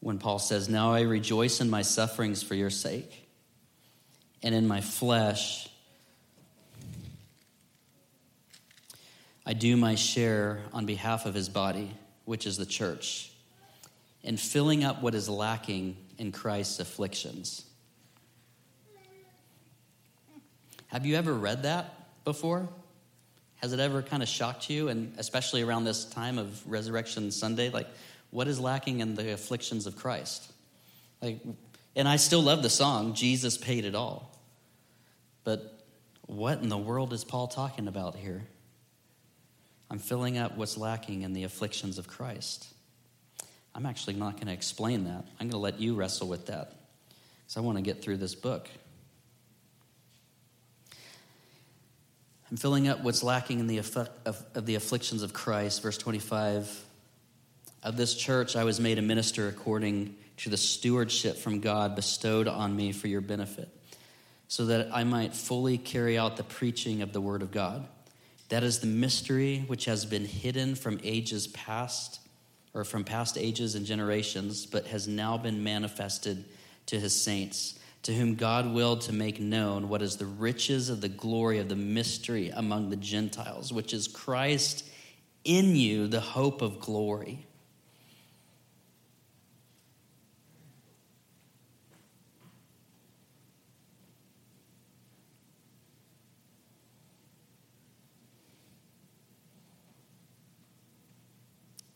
when Paul says, Now I rejoice in my sufferings for your sake, and in my flesh I do my share on behalf of his body, which is the church, in filling up what is lacking in Christ's afflictions. Have you ever read that before? Has it ever kind of shocked you? And especially around this time of Resurrection Sunday, like, what is lacking in the afflictions of Christ? Like, and I still love the song, Jesus paid it all. But what in the world is Paul talking about here? I'm filling up what's lacking in the afflictions of Christ. I'm actually not going to explain that. I'm going to let you wrestle with that because I want to get through this book. I'm filling up what's lacking in the effect of, of the afflictions of Christ. Verse 25 Of this church I was made a minister according to the stewardship from God bestowed on me for your benefit, so that I might fully carry out the preaching of the word of God. That is the mystery which has been hidden from ages past, or from past ages and generations, but has now been manifested to his saints to whom God willed to make known what is the riches of the glory of the mystery among the Gentiles, which is Christ in you, the hope of glory.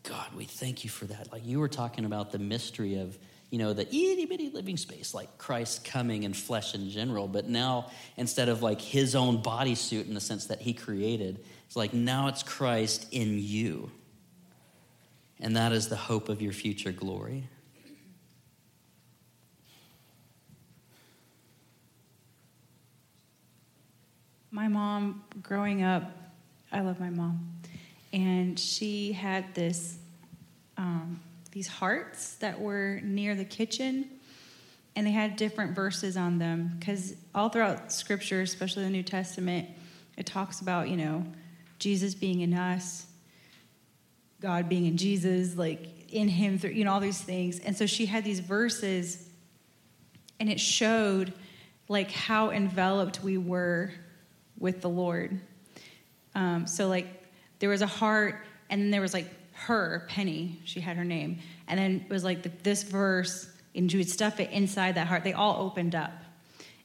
God, we thank you for that. Like you were talking about the mystery of you know, the itty bitty living space, like Christ coming in flesh in general. But now, instead of like his own bodysuit in the sense that he created, it's like now it's Christ in you. And that is the hope of your future glory. My mom, growing up, I love my mom, and she had this um, these hearts that were near the kitchen, and they had different verses on them because all throughout Scripture, especially the New Testament, it talks about you know Jesus being in us, God being in Jesus, like in Him, through you know all these things, and so she had these verses, and it showed like how enveloped we were with the Lord. Um, so like there was a heart, and then there was like her Penny. She had her name, and then it was like the, this verse, and she would stuff it inside that heart. They all opened up,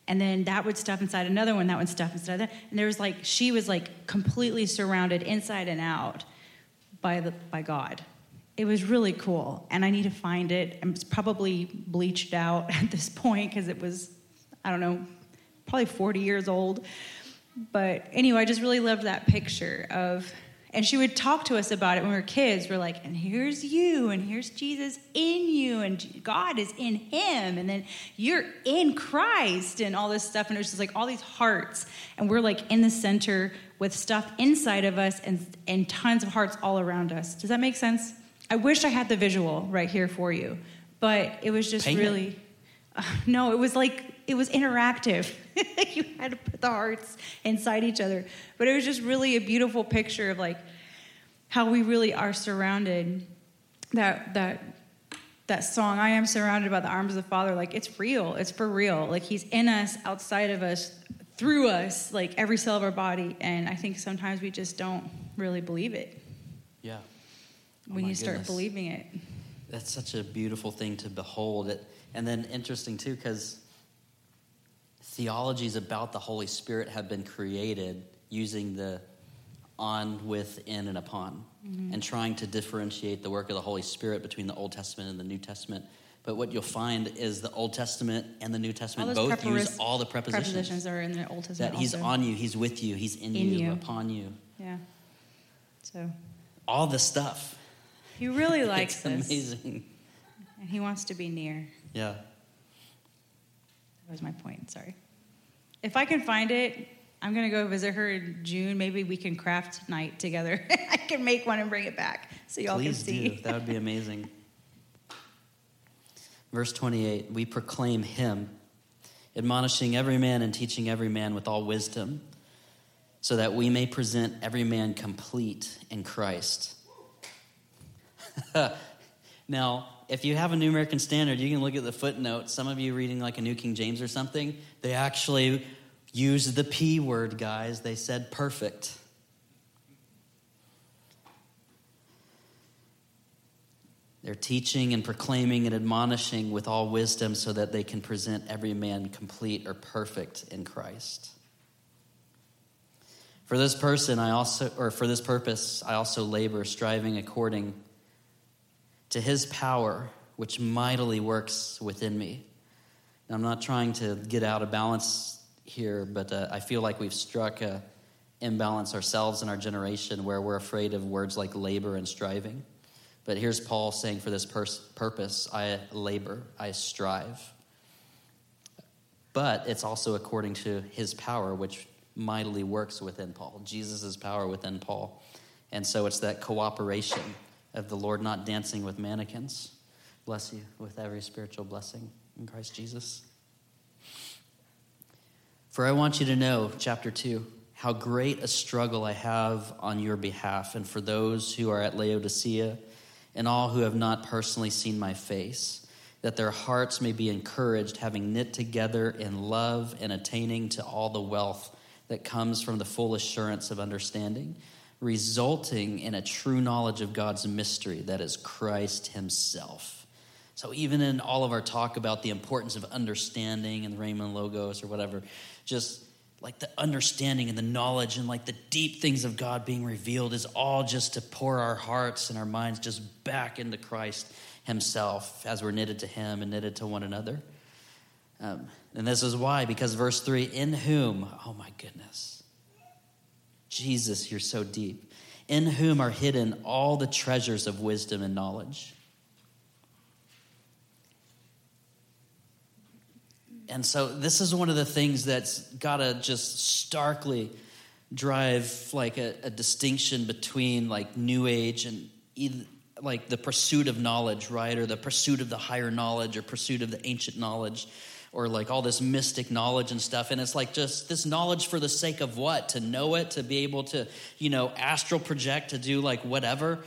and then that would stuff inside another one. That would stuff inside that, and there was like she was like completely surrounded inside and out by the by God. It was really cool, and I need to find it. It's probably bleached out at this point because it was, I don't know, probably 40 years old. But anyway, I just really loved that picture of, and she would talk to us about it when we were kids. We're like, and here's you, and here's Jesus in you, and God is in him, and then you're in Christ, and all this stuff. And it was just like all these hearts, and we're like in the center with stuff inside of us and, and tons of hearts all around us. Does that make sense? I wish I had the visual right here for you, but it was just Paint really. Uh, no, it was like it was interactive. you had to put the hearts inside each other, but it was just really a beautiful picture of like how we really are surrounded. That that that song, "I am surrounded by the arms of the Father," like it's real. It's for real. Like He's in us, outside of us, through us, like every cell of our body. And I think sometimes we just don't really believe it. Yeah. Oh you start believing it. That's such a beautiful thing to behold. It, and then interesting too, because theologies about the Holy Spirit have been created using the on, with, in, and upon, mm-hmm. and trying to differentiate the work of the Holy Spirit between the Old Testament and the New Testament. But what you'll find is the Old Testament and the New Testament both use all the prepositions. prepositions are in the Old Testament. that He's also. on you, He's with you, He's in, In you, you. upon you. Yeah. So All the stuff. he really likes it's this. amazing. And he wants to be near. Yeah. That was my point. Sorry. If I can find it, I'm going to go visit her in June. Maybe we can craft night together. I can make one and bring it back so y'all Please can see. do. That would be amazing. Verse 28 We proclaim him, admonishing every man and teaching every man with all wisdom, so that we may present every man complete in Christ. now, if you have a New American Standard, you can look at the footnote. Some of you reading like a New King James or something, they actually used the P word, guys. They said perfect. They're teaching and proclaiming and admonishing with all wisdom so that they can present every man complete or perfect in Christ. For this person, I also, or for this purpose, I also labor, striving according to his power, which mightily works within me. I'm not trying to get out of balance here, but uh, I feel like we've struck a imbalance ourselves in our generation where we're afraid of words like labor and striving. But here's Paul saying, for this pers- purpose, I labor, I strive. But it's also according to his power, which mightily works within Paul, Jesus' power within Paul. And so it's that cooperation of the Lord not dancing with mannequins. Bless you with every spiritual blessing in Christ Jesus. For I want you to know, chapter 2, how great a struggle I have on your behalf and for those who are at Laodicea and all who have not personally seen my face, that their hearts may be encouraged, having knit together in love and attaining to all the wealth that comes from the full assurance of understanding, resulting in a true knowledge of God's mystery, that is Christ Himself. So, even in all of our talk about the importance of understanding and the rhema and logos or whatever, just like the understanding and the knowledge and like the deep things of God being revealed is all just to pour our hearts and our minds just back into Christ himself as we're knitted to him and knitted to one another. Um, and this is why, because verse 3 in whom, oh my goodness, Jesus, you're so deep, in whom are hidden all the treasures of wisdom and knowledge. And so, this is one of the things that's got to just starkly drive like a, a, distinction between like New Age and like the pursuit of knowledge, right? Or the pursuit of the higher knowledge or pursuit of the ancient knowledge or like all this mystic knowledge and stuff. And it's like just this knowledge for the sake of what? To know it, to be able to, you know, astral project, to do like whatever.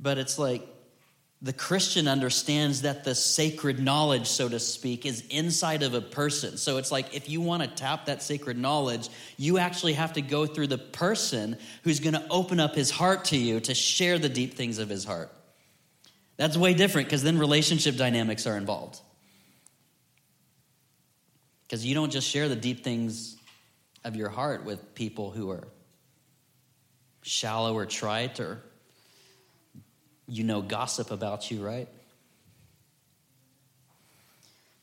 But it's like, the Christian understands that the sacred knowledge, so to speak, is inside of a person. So it's like if you want to tap that sacred knowledge, you actually have to go through the person who's going to open up his heart to you to share the deep things of his heart. That's way different because then relationship dynamics are involved. Because you don't just share the deep things of your heart with people who are shallow or trite or you know gossip about you, right?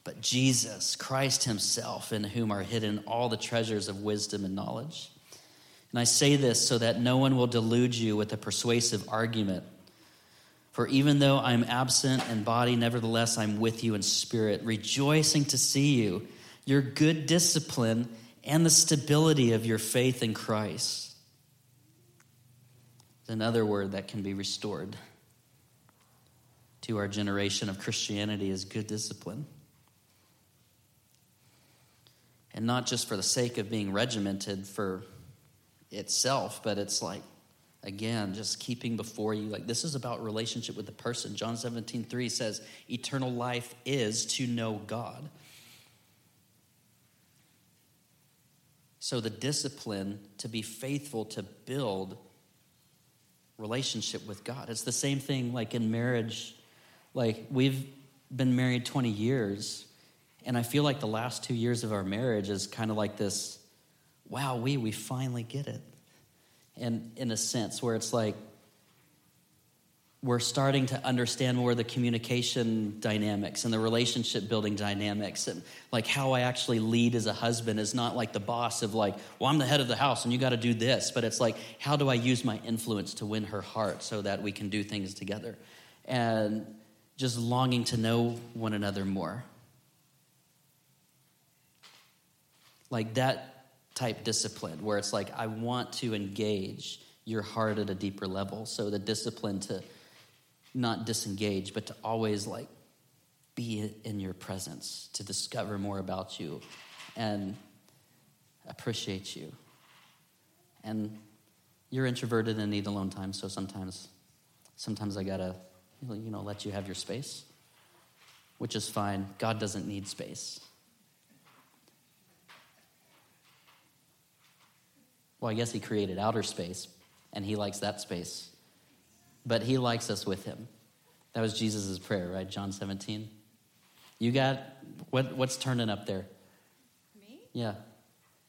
But Jesus, Christ Himself, in whom are hidden all the treasures of wisdom and knowledge. And I say this so that no one will delude you with a persuasive argument. For even though I'm absent in body, nevertheless I'm with you in spirit, rejoicing to see you, your good discipline, and the stability of your faith in Christ. Is another word that can be restored to our generation of Christianity is good discipline. And not just for the sake of being regimented for itself, but it's like, again, just keeping before you. Like, this is about relationship with the person. John 17, 3 says, Eternal life is to know God. So, the discipline to be faithful to build relationship with God. It's the same thing like in marriage like, we've been married 20 years, and I feel like the last two years of our marriage is kind of like this wow, we, we finally get it. And in a sense, where it's like, we're starting to understand more the communication dynamics and the relationship building dynamics and like how I actually lead as a husband is not like the boss of like, well, I'm the head of the house and you got to do this, but it's like, how do I use my influence to win her heart so that we can do things together? And just longing to know one another more. Like that type discipline where it's like, I want to engage your heart at a deeper level. So the discipline to not disengage, but to always like be in your presence, to discover more about you and appreciate you. And you're introverted and need alone time, so sometimes sometimes I gotta you know, let you have your space, which is fine. God doesn't need space. Well, I guess He created outer space, and He likes that space. But He likes us with Him. That was Jesus' prayer, right? John 17. You got, what, what's turning up there? Me? Yeah.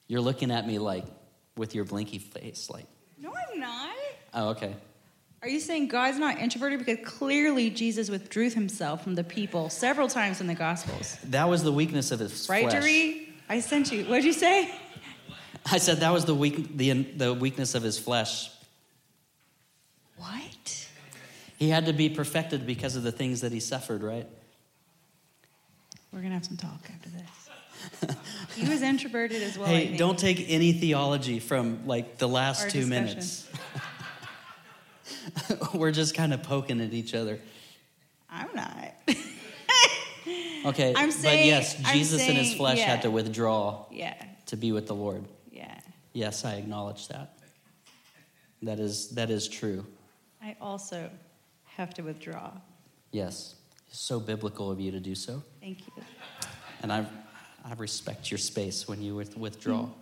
You're looking at me like, with your blinky face, like. No, I'm not. Oh, okay. Are you saying God's not introverted? Because clearly Jesus withdrew himself from the people several times in the Gospels. That was the weakness of his right, flesh. Right, I sent you. What'd you say? I said that was the, weak, the, the weakness of his flesh. What? He had to be perfected because of the things that he suffered, right? We're going to have some talk after this. he was introverted as well. Hey, don't take any theology from like the last Our two discussion. minutes. We're just kind of poking at each other. I'm not. okay, I'm saying, but yes, Jesus saying, in his flesh yeah. had to withdraw Yeah. to be with the Lord. Yeah. Yes, I acknowledge that. That is that is true. I also have to withdraw. Yes, it's so biblical of you to do so, Thank you. and I I respect your space when you with- withdraw. Mm-hmm.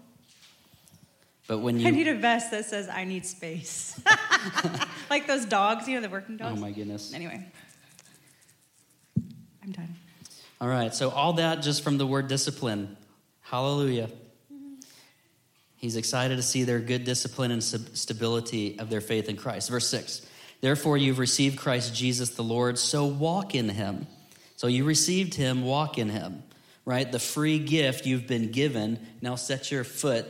But when you I need a vest that says I need space. like those dogs, you know, the working dogs. oh my goodness. Anyway, I'm done. All right, so all that just from the word discipline. Hallelujah. Mm-hmm. He's excited to see their good discipline and stability of their faith in Christ. Verse 6 Therefore, you've received Christ Jesus the Lord, so walk in him. So you received him, walk in him, right? The free gift you've been given. Now set your foot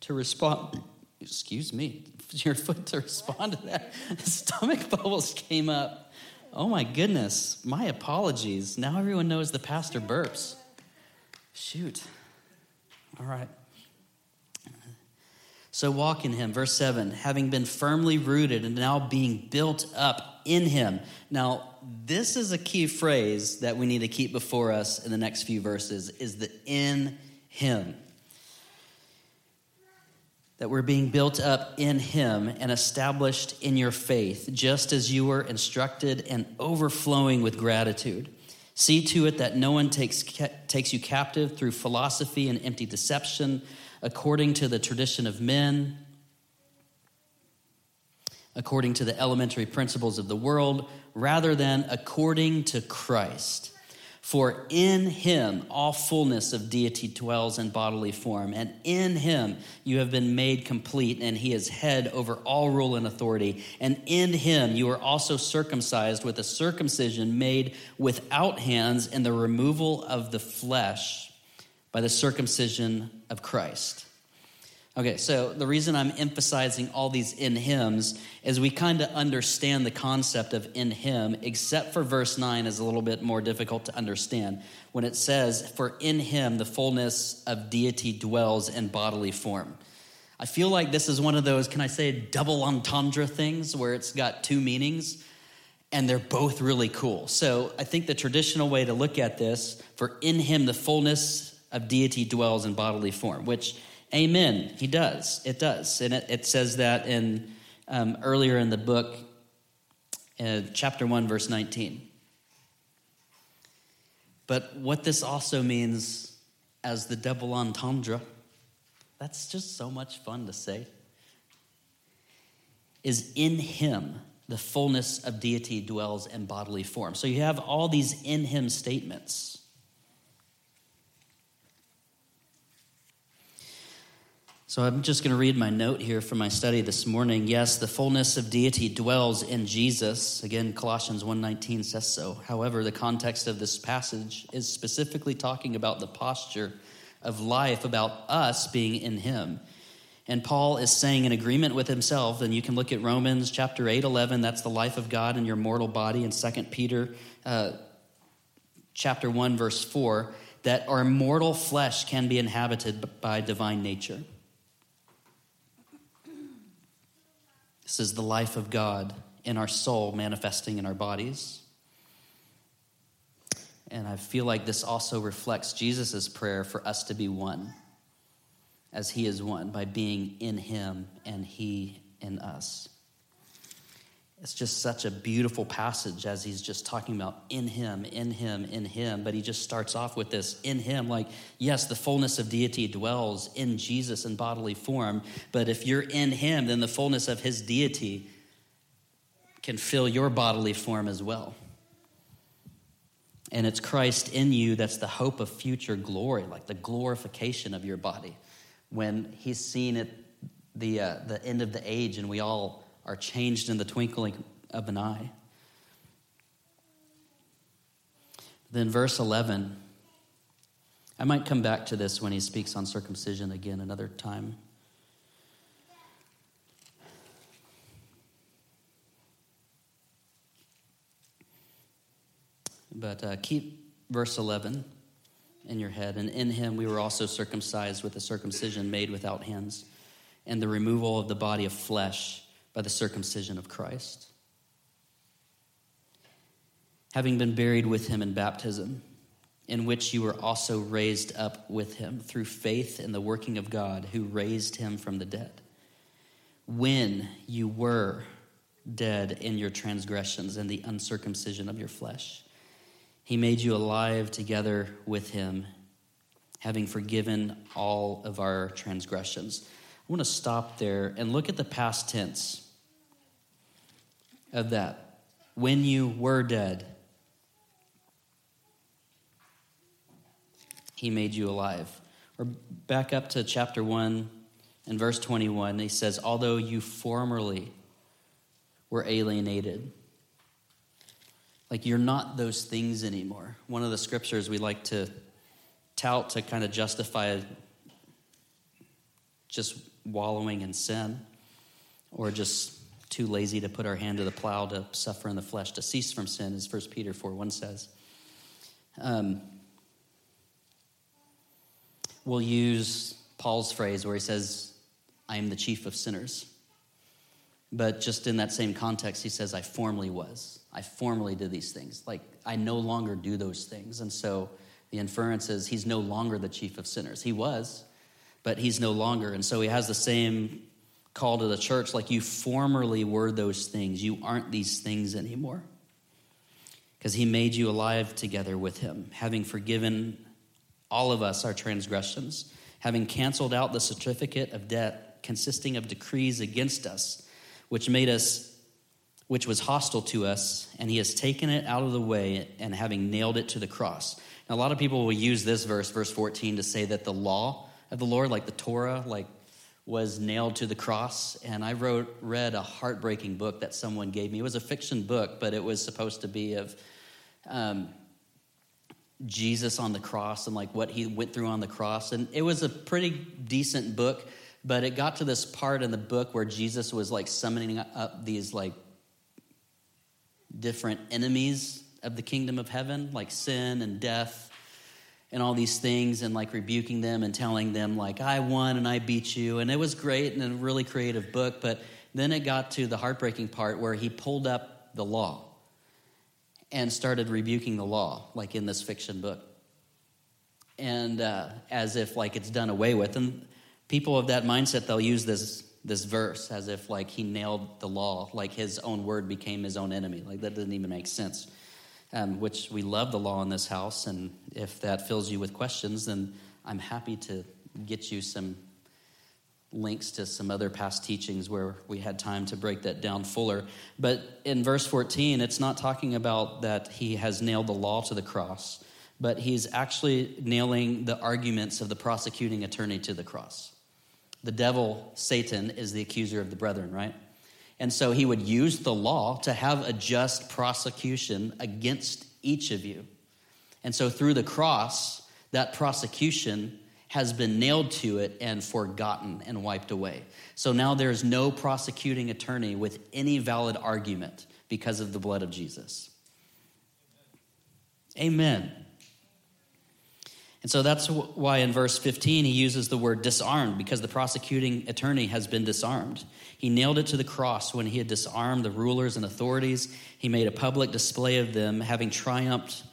to respond. Excuse me, your foot to respond to that. Stomach bubbles came up. Oh my goodness, my apologies. Now everyone knows the pastor burps. Shoot. All right. So walk in him. Verse 7 having been firmly rooted and now being built up in him. Now, this is a key phrase that we need to keep before us in the next few verses is the in him. That we're being built up in him and established in your faith, just as you were instructed and overflowing with gratitude. See to it that no one takes, takes you captive through philosophy and empty deception according to the tradition of men, according to the elementary principles of the world, rather than according to Christ. For in him all fullness of deity dwells in bodily form, and in him you have been made complete, and he is head over all rule and authority. And in him you are also circumcised with a circumcision made without hands in the removal of the flesh by the circumcision of Christ. Okay, so the reason I'm emphasizing all these in hymns is we kind of understand the concept of in him, except for verse 9 is a little bit more difficult to understand. When it says, For in him the fullness of deity dwells in bodily form. I feel like this is one of those, can I say, double entendre things where it's got two meanings and they're both really cool. So I think the traditional way to look at this, for in him the fullness of deity dwells in bodily form, which, amen, he does. It does. And it, it says that in um, earlier in the book, uh, chapter 1, verse 19. But what this also means as the double entendre, that's just so much fun to say, is in him the fullness of deity dwells in bodily form. So you have all these in him statements. So I'm just going to read my note here from my study this morning. Yes, the fullness of deity dwells in Jesus. Again, Colossians 1:19 says so. However, the context of this passage is specifically talking about the posture of life about us being in him. And Paul is saying in agreement with himself, and you can look at Romans chapter 8, 11, that's the life of God in your mortal body, and 2 Peter uh, chapter 1, verse 4, that our mortal flesh can be inhabited by divine nature. This is the life of God in our soul manifesting in our bodies. And I feel like this also reflects Jesus' prayer for us to be one, as he is one, by being in him and he in us. It's just such a beautiful passage as he's just talking about in him, in him, in him. But he just starts off with this in him, like, yes, the fullness of deity dwells in Jesus in bodily form. But if you're in him, then the fullness of his deity can fill your bodily form as well. And it's Christ in you that's the hope of future glory, like the glorification of your body. When he's seen at the, uh, the end of the age and we all are changed in the twinkling of an eye. Then, verse 11, I might come back to this when he speaks on circumcision again another time. But uh, keep verse 11 in your head. And in him we were also circumcised with a circumcision made without hands, and the removal of the body of flesh by the circumcision of Christ. Having been buried with him in baptism, in which you were also raised up with him through faith in the working of God who raised him from the dead. When you were dead in your transgressions and the uncircumcision of your flesh, he made you alive together with him, having forgiven all of our transgressions. I want to stop there and look at the past tense of that. When you were dead, he made you alive. Or back up to chapter 1 and verse 21, he says, Although you formerly we're alienated. Like you're not those things anymore. One of the scriptures we like to tout to kind of justify just wallowing in sin or just too lazy to put our hand to the plow to suffer in the flesh to cease from sin, as 1 Peter 4 1 says. Um, we'll use Paul's phrase where he says, I am the chief of sinners. But just in that same context, he says, I formerly was. I formerly did these things. Like, I no longer do those things. And so the inference is he's no longer the chief of sinners. He was, but he's no longer. And so he has the same call to the church like, you formerly were those things. You aren't these things anymore. Because he made you alive together with him, having forgiven all of us our transgressions, having canceled out the certificate of debt consisting of decrees against us, which made us which was hostile to us, and he has taken it out of the way and having nailed it to the cross. Now, a lot of people will use this verse, verse 14, to say that the law of the Lord, like the Torah, like was nailed to the cross. And I wrote, read a heartbreaking book that someone gave me. It was a fiction book, but it was supposed to be of um, Jesus on the cross and like what he went through on the cross. And it was a pretty decent book, but it got to this part in the book where Jesus was like summoning up these like different enemies of the kingdom of heaven, like sin and death and all these things, and like rebuking them and telling them, like, I won and I beat you. And it was great and a really creative book. But then it got to the heartbreaking part where he pulled up the law and started rebuking the law, like in this fiction book. And uh, as if like it's done away with. And people of that mindset, they'll use this this verse as if like he nailed the law, like his own word became his own enemy. Like that doesn't even make sense. Um, which we love the law in this house, and if that fills you with questions, then I'm happy to get you some links to some other past teachings where we had time to break that down fuller. But in verse 14, it's not talking about that he has nailed the law to the cross, but he's actually nailing the arguments of the prosecuting attorney to the cross the devil, Satan, is the accuser of the brethren, right? And so he would use the law to have a just prosecution against each of you. And so through the cross, that prosecution has been nailed to it and forgotten and wiped away. So now there's no prosecuting attorney with any valid argument because of the blood of Jesus. Amen. And so that's why in verse 15 he uses the word disarmed, because the prosecuting attorney has been disarmed. He nailed it to the cross when he had disarmed the rulers and authorities. He made a public display of them, having triumphed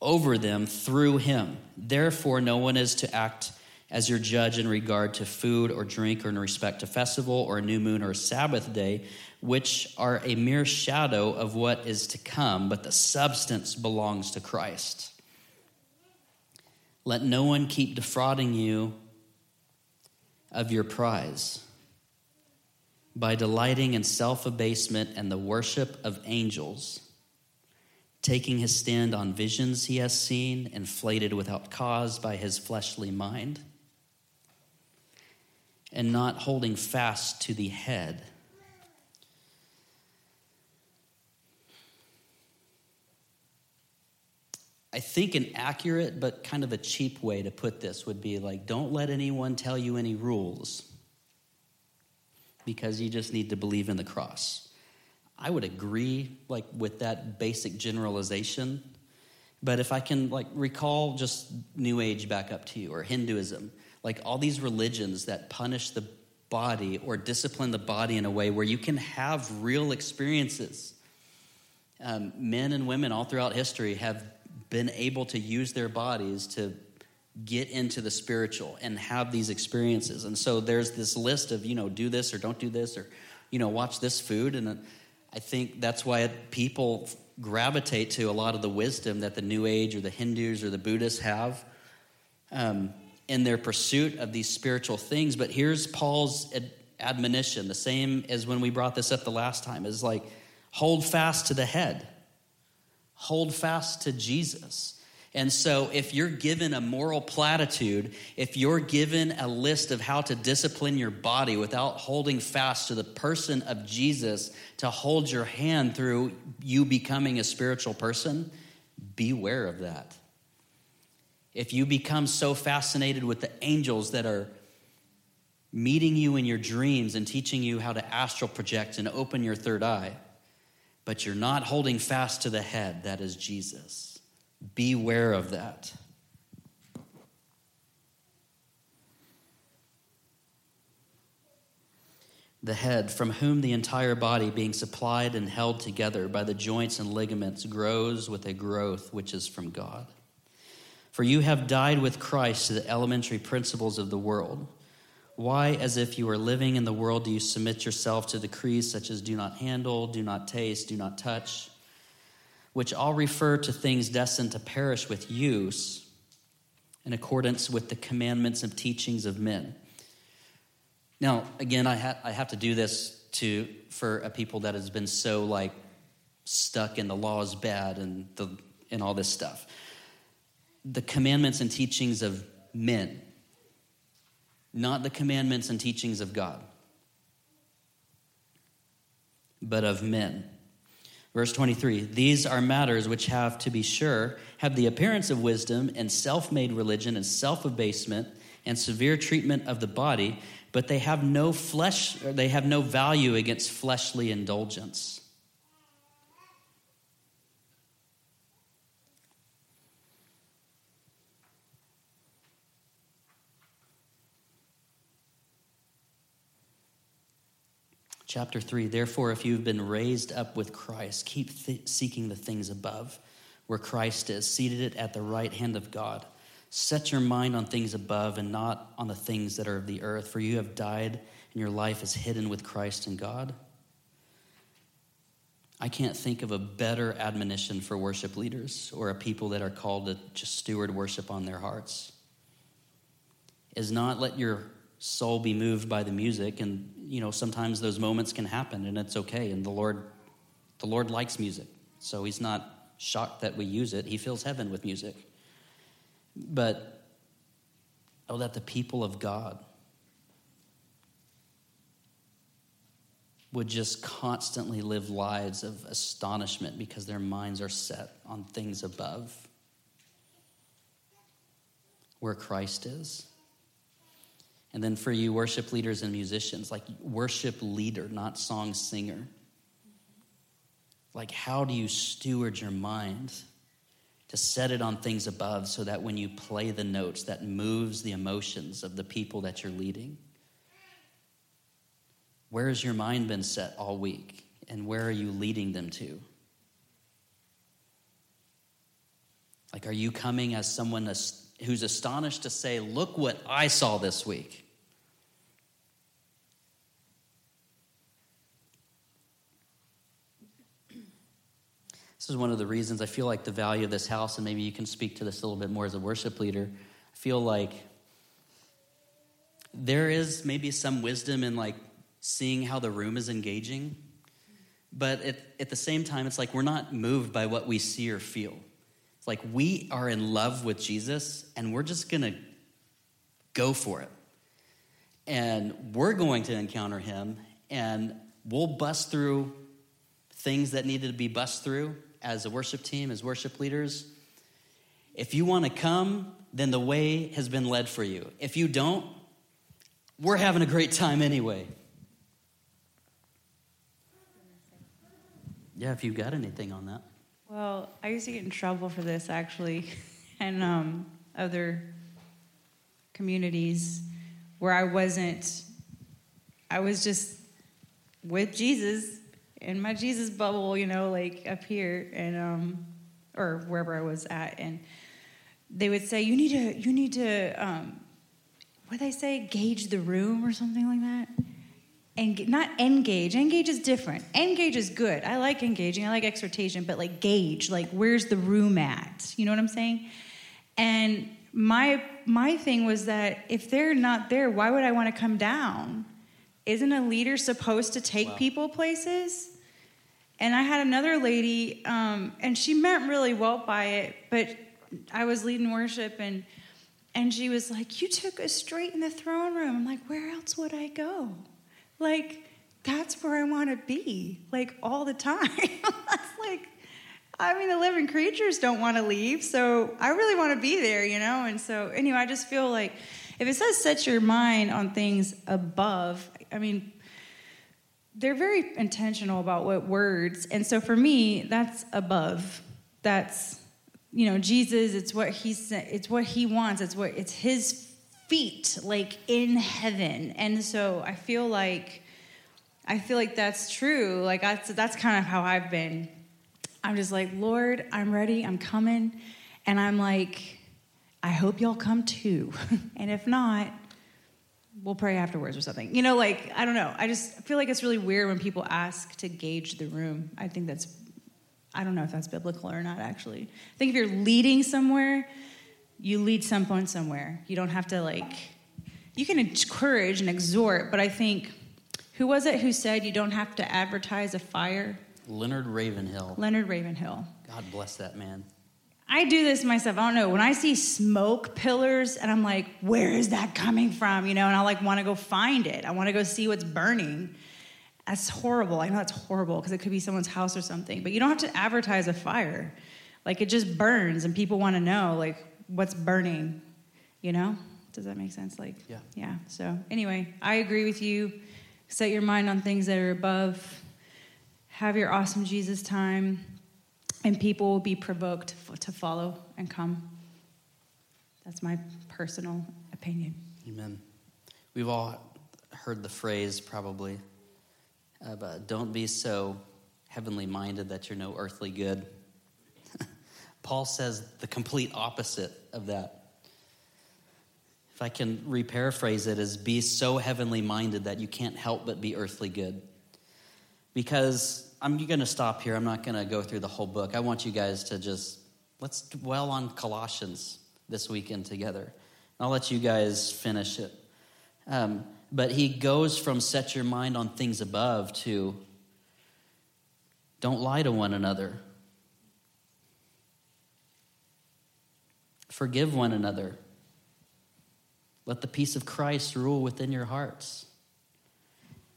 over them through him. Therefore, no one is to act as your judge in regard to food or drink or in respect to festival or a new moon or a Sabbath day, which are a mere shadow of what is to come, but the substance belongs to Christ. Let no one keep defrauding you of your prize by delighting in self abasement and the worship of angels, taking his stand on visions he has seen, inflated without cause by his fleshly mind, and not holding fast to the head. I think an accurate but kind of a cheap way to put this would be like, don't let anyone tell you any rules because you just need to believe in the cross. I would agree like with that basic generalization, but if I can like recall just New Age back up to you or Hinduism, like all these religions that punish the body or discipline the body in a way where you can have real experiences. Um, men and women all throughout history have been able to use their bodies to get into the spiritual and have these experiences. And so there's this list of, you know, do this or don't do this or, you know, watch this food. And I think that's why people gravitate to a lot of the wisdom that the New Age or the Hindus or the Buddhists have um, in their pursuit of these spiritual things. But here's Paul's ad- admonition, the same as when we brought this up the last time, is like, hold fast to the head hold fast to Jesus. And so, if you're given a moral platitude, if you're given a list of how to discipline your body without holding fast to the person of Jesus to hold your hand through you becoming a spiritual person, beware of that. If you become so fascinated with the angels that are meeting you in your dreams and teaching you how to astral project and open your third eye, but you're not holding fast to the head, that is Jesus Beware of that. The head, from whom the entire body, being supplied and held together by the joints and ligaments, grows with a growth which is from God. For you have died with Christ to the elementary principles of the world. Why, as if you were living in the world, do you submit yourself to decrees such as do not handle, do not taste, do not touch? Which all refer to things destined to perish with use in accordance with the commandments and teachings of men. Now, again, I, ha- I have to do this to for a people that has been so like stuck in the law is bad and the and all this stuff. The commandments and teachings of men, not the commandments and teachings of God, but of men. Verse 23 These are matters which have, to be sure, have the appearance of wisdom and self made religion and self abasement and severe treatment of the body, but they have no flesh, they have no value against fleshly indulgence. Chapter 3 Therefore, if you've been raised up with Christ, keep th- seeking the things above, where Christ is, seated at the right hand of God. Set your mind on things above and not on the things that are of the earth, for you have died and your life is hidden with Christ in God. I can't think of a better admonition for worship leaders or a people that are called to just steward worship on their hearts. Is not let your soul be moved by the music. And you know sometimes those moments can happen and it's okay. And the lord the lord likes music. So he's not shocked that we use it. He fills heaven with music. But oh that the people of god would just constantly live lives of astonishment because their minds are set on things above where christ is and then for you, worship leaders and musicians, like worship leader, not song singer. Like, how do you steward your mind to set it on things above so that when you play the notes, that moves the emotions of the people that you're leading? Where has your mind been set all week? And where are you leading them to? Like, are you coming as someone who's astonished to say, Look what I saw this week? This is one of the reasons I feel like the value of this house, and maybe you can speak to this a little bit more as a worship leader. I feel like there is maybe some wisdom in like seeing how the room is engaging, but at, at the same time, it's like we're not moved by what we see or feel. It's like we are in love with Jesus, and we're just gonna go for it. And we're going to encounter him, and we'll bust through things that needed to be bust through as a worship team, as worship leaders. If you want to come, then the way has been led for you. If you don't, we're having a great time anyway. Yeah, if you got anything on that. Well, I used to get in trouble for this actually, and um, other communities where I wasn't, I was just with Jesus in my Jesus bubble, you know, like up here and um, or wherever I was at, and they would say, "You need to, you need to, um, what they say, gauge the room or something like that." And not engage. Engage is different. Engage is good. I like engaging. I like exhortation, but like gauge, like where's the room at? You know what I'm saying? And my my thing was that if they're not there, why would I want to come down? Isn't a leader supposed to take wow. people places? And I had another lady, um, and she meant really well by it, but I was leading worship and and she was like, "You took us straight in the throne room." I'm like, "Where else would I go?" Like that's where I want to be, like all the time. that's like I mean, the living creatures don't want to leave, so I really want to be there, you know? And so, anyway, I just feel like if it says set your mind on things above, I mean, they're very intentional about what words. And so for me, that's above. That's, you know, Jesus, it's what he's, it's what he wants. It's what, it's his feet, like in heaven. And so I feel like, I feel like that's true. Like that's, that's kind of how I've been I'm just like, Lord, I'm ready, I'm coming. And I'm like, I hope y'all come too. and if not, we'll pray afterwards or something. You know, like, I don't know. I just feel like it's really weird when people ask to gauge the room. I think that's, I don't know if that's biblical or not, actually. I think if you're leading somewhere, you lead someone somewhere. You don't have to, like, you can encourage and exhort, but I think, who was it who said you don't have to advertise a fire? Leonard Ravenhill. Leonard Ravenhill. God bless that man. I do this myself. I don't know. When I see smoke pillars and I'm like, where is that coming from? You know, and I like want to go find it. I want to go see what's burning. That's horrible. I know that's horrible because it could be someone's house or something, but you don't have to advertise a fire. Like it just burns and people want to know like what's burning, you know? Does that make sense? Like, yeah. Yeah. So, anyway, I agree with you. Set your mind on things that are above have your awesome Jesus time, and people will be provoked to follow and come. That's my personal opinion. Amen. We've all heard the phrase probably, uh, but don't be so heavenly minded that you're no earthly good. Paul says the complete opposite of that. If I can reparaphrase it as be so heavenly minded that you can't help but be earthly good. Because I'm going to stop here. I'm not going to go through the whole book. I want you guys to just let's dwell on Colossians this weekend together. And I'll let you guys finish it. Um, but he goes from set your mind on things above to don't lie to one another, forgive one another, let the peace of Christ rule within your hearts.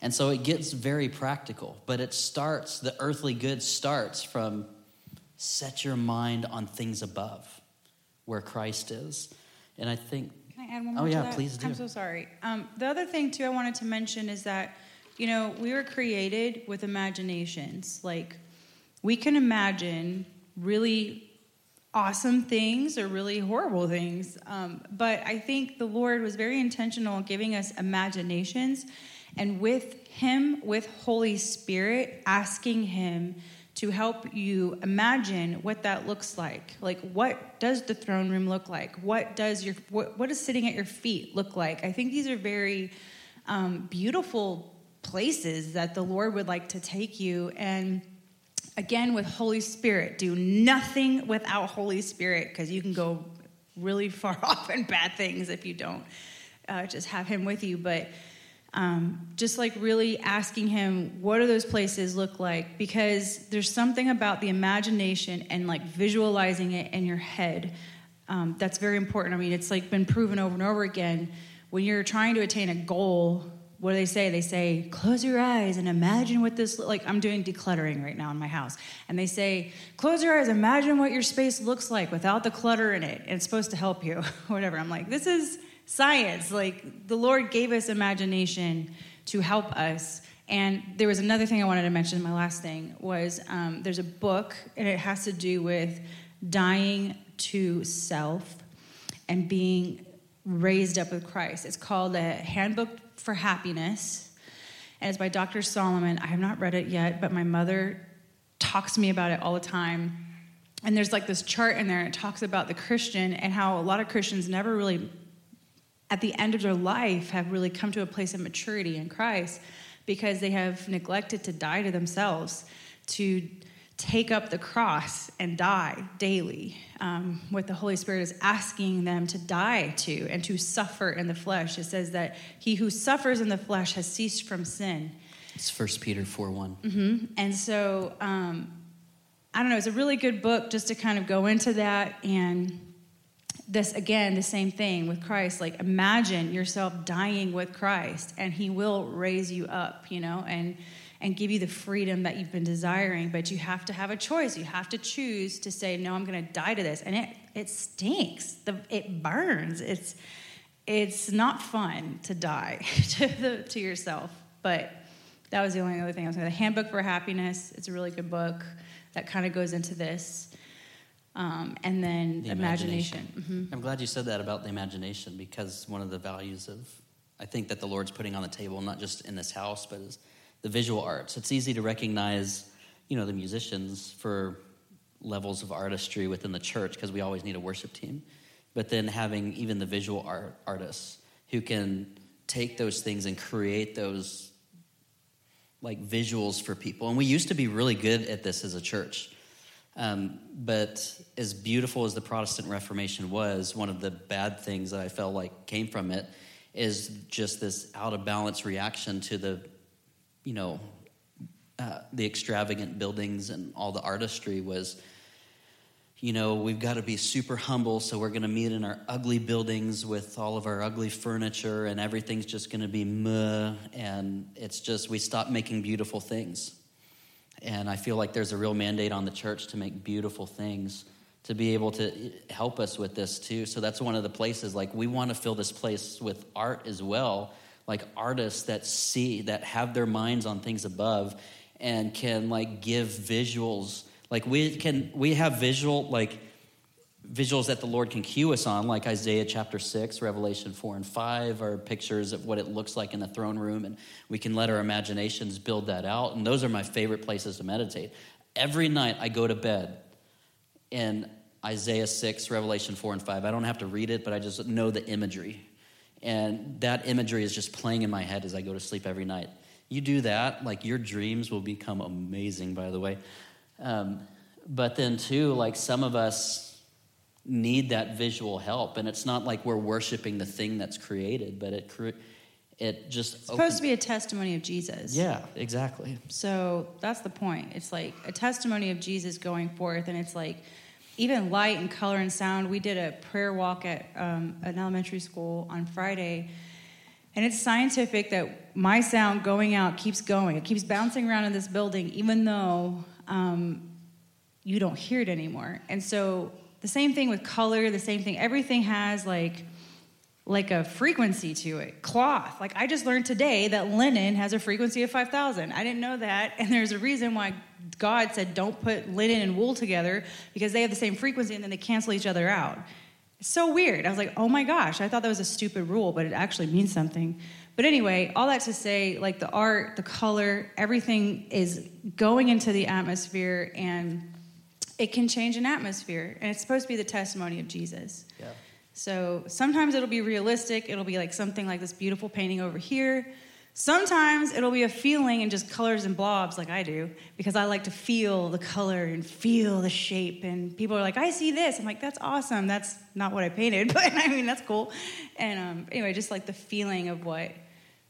And so it gets very practical, but it starts, the earthly good starts from set your mind on things above where Christ is. And I think. Can I add one more? Oh, yeah, please do. I'm so sorry. Um, the other thing, too, I wanted to mention is that, you know, we were created with imaginations. Like, we can imagine really awesome things or really horrible things. Um, but I think the Lord was very intentional in giving us imaginations and with Him, with Holy Spirit, asking Him to help you imagine what that looks like. Like, what does the throne room look like? What does your what, what does sitting at your feet look like? I think these are very um, beautiful places that the Lord would like to take you. And again, with Holy Spirit, do nothing without Holy Spirit because you can go really far off in bad things if you don't uh, just have Him with you. But um, just like really asking him what do those places look like? Because there's something about the imagination and like visualizing it in your head um, that's very important. I mean it's like been proven over and over again. When you're trying to attain a goal what do they say? They say close your eyes and imagine what this like i'm doing decluttering right now in my house. And they say close your eyes imagine what your space looks like without the clutter in it. And it's supposed to help you whatever. I'm like this is science. Like the Lord gave us imagination to help us. And there was another thing I wanted to mention. My last thing was um, there's a book, and it has to do with dying to self and being raised up with Christ. It's called a Handbook for Happiness, and it's by Dr. Solomon. I have not read it yet, but my mother talks to me about it all the time. And there's like this chart in there, and it talks about the Christian and how a lot of Christians never really at the end of their life have really come to a place of maturity in Christ because they have neglected to die to themselves, to take up the cross and die daily. Um, what the Holy Spirit is asking them to die to and to suffer in the flesh. It says that he who suffers in the flesh has ceased from sin. It's 1 Peter 4 1. Mm-hmm. And so, um, I don't know, it's a really good book just to kind of go into that and this again the same thing with christ. Like imagine yourself dying with christ and he will raise you up you know and and give you the freedom that you've been desiring. But you have to have a choice. You have to choose to say no i'm going to die to this. And it it stinks. The, it burns. It's it's not fun to die to, the, to yourself. But that was the only other thing i was going to the handbook for happiness it's a really good book that kind of goes into this um, and then The imagination. imagination. I'm glad you said that about the imagination because one of the values of, I think that the Lord's putting on the table, not just in this house, but is the visual arts. It's easy to recognize, you know, the musicians for levels of artistry within the church because we always need a worship team. But then having even the visual art artists who can take those things and create those like visuals for people. And we used to be really good at this as a church. Um, but as beautiful as the Protestant Reformation was, one of the bad things that I felt like came from it is just this out of balance reaction to the, you know, uh, the extravagant buildings and all the artistry was, you know, we've got to be super humble, so we're going to meet in our ugly buildings with all of our ugly furniture, and everything's just going to be meh, and it's just we stop making beautiful things. And I feel like there's a real mandate on the church to make beautiful things, to be able to help us with this too. So that's one of the places, like, we want to fill this place with art as well, like artists that see, that have their minds on things above and can, like, give visuals. Like, we can, we have visual, like, visuals that the Lord can cue us on, like Isaiah chapter 6, Revelation 4 and 5, are pictures of what it looks like in the throne room, and we can let our imaginations build that out. And those are my favorite places to meditate. Every night I go to bed in Isaiah 6, Revelation 4 and 5. I don't have to read it, but I just know the imagery. And that imagery is just playing in my head as I go to sleep every night. You do that, like your dreams will become amazing, by the way. Um, but then, too, like some of us, need that visual help and it's not like we're worshiping the thing that's created but it cre- it just It's supposed to be a testimony of Jesus. yeah exactly So that's the point. It's like a testimony of Jesus going forth, and it's like even light and color and sound. We did a prayer walk at um, an elementary school on Friday, and it's scientific that my sound going out keeps going. It keeps bouncing around in this building, even though um, you don't hear it anymore. And so the same thing with color. The same thing. Everything has like like a frequency to it. Cloth. Like I just learned today that linen has a frequency of 5,000. I didn't know that. And there's a reason why God said don't put linen and wool together because they have the same frequency and then they cancel each other out. It's so weird. I was like, oh my gosh, I thought that was a stupid rule, but it actually means something. But anyway, all that to say, like the art, the color, everything is going into the atmosphere and it can change an atmosphere. And it's supposed to be the testimony of Jesus. yeah So sometimes it'll be realistic. It'll be like something like this beautiful painting over here. Sometimes it'll be a feeling and just colors and blobs like I do because I like to feel the color and feel the shape. And people are like, I see this. I'm like, that's awesome. That's not what I painted, but I mean, that's cool. And um, anyway, just like the feeling of what,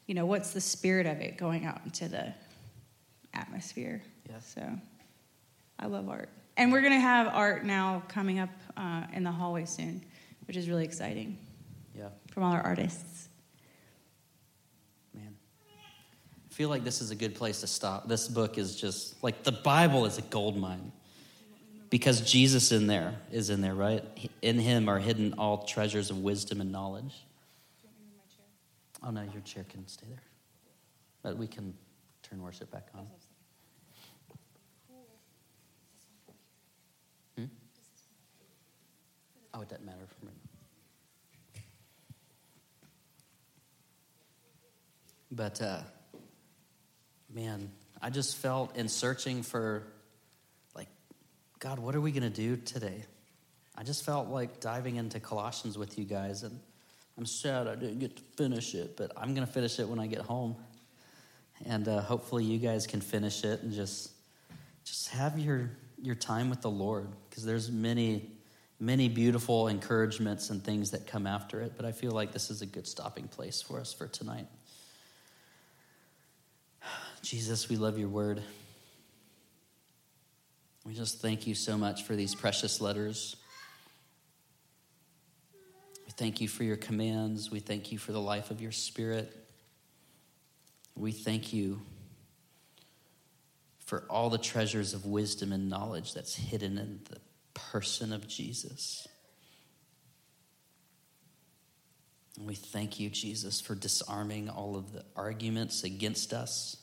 you know, what's the spirit of it going out into the atmosphere. Yeah. So I love art. And we're going to have art now coming up uh, in the hallway soon, which is really exciting. Yeah. From all our artists. man. I feel like this is a good place to stop. This book is just like the bible is a gold mine. Because jesus in there is in there right? In him are hidden all treasures of wisdom and knowledge. Oh no your chair can stay there. But we can turn worship back on Oh, it doesn't matter for me. But uh, man, I just felt in searching for, like, God, what are we going to do today? I just felt like diving into Colossians with you guys, and I'm sad I didn't get to finish it, but I'm going to finish it when I get home, and uh, hopefully you guys can finish it and just just have your your time with the Lord, because there's many many beautiful encouragements and things that come after it. But I feel like this is a good stopping place for us for tonight. Jesus, we love your word. We just thank you so much for these precious letters. We thank you for your commands. We thank you for the life of your spirit. We thank you for all the treasures of wisdom and knowledge that's hidden in the person of Jesus. And we thank you, Jesus, for disarming all of the arguments against us,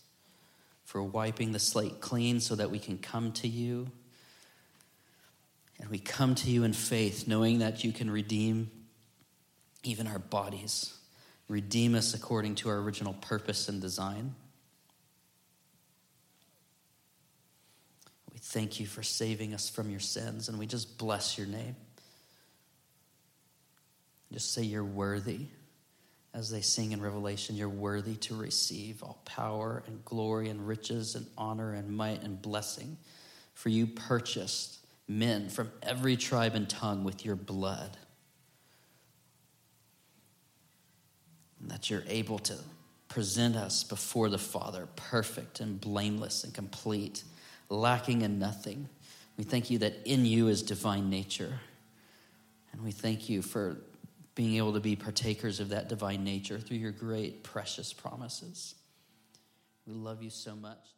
for wiping the slate clean so that we can come to you. And we come to you in faith, knowing that you can redeem even our bodies, redeem us according to our original purpose and design. We thank you for saving us from your sins, and we just bless your name. Just say you're worthy. As they sing in Revelation, you're worthy to receive all power and glory and riches and honor and might and blessing. For you purchased men from every tribe and tongue with your blood. And that you're able to present us before the Father perfect and blameless and complete, lacking in nothing. We thank you that in you is divine nature. And we thank you for being able to be partakers of that divine nature through your great, precious promises. We love you so much.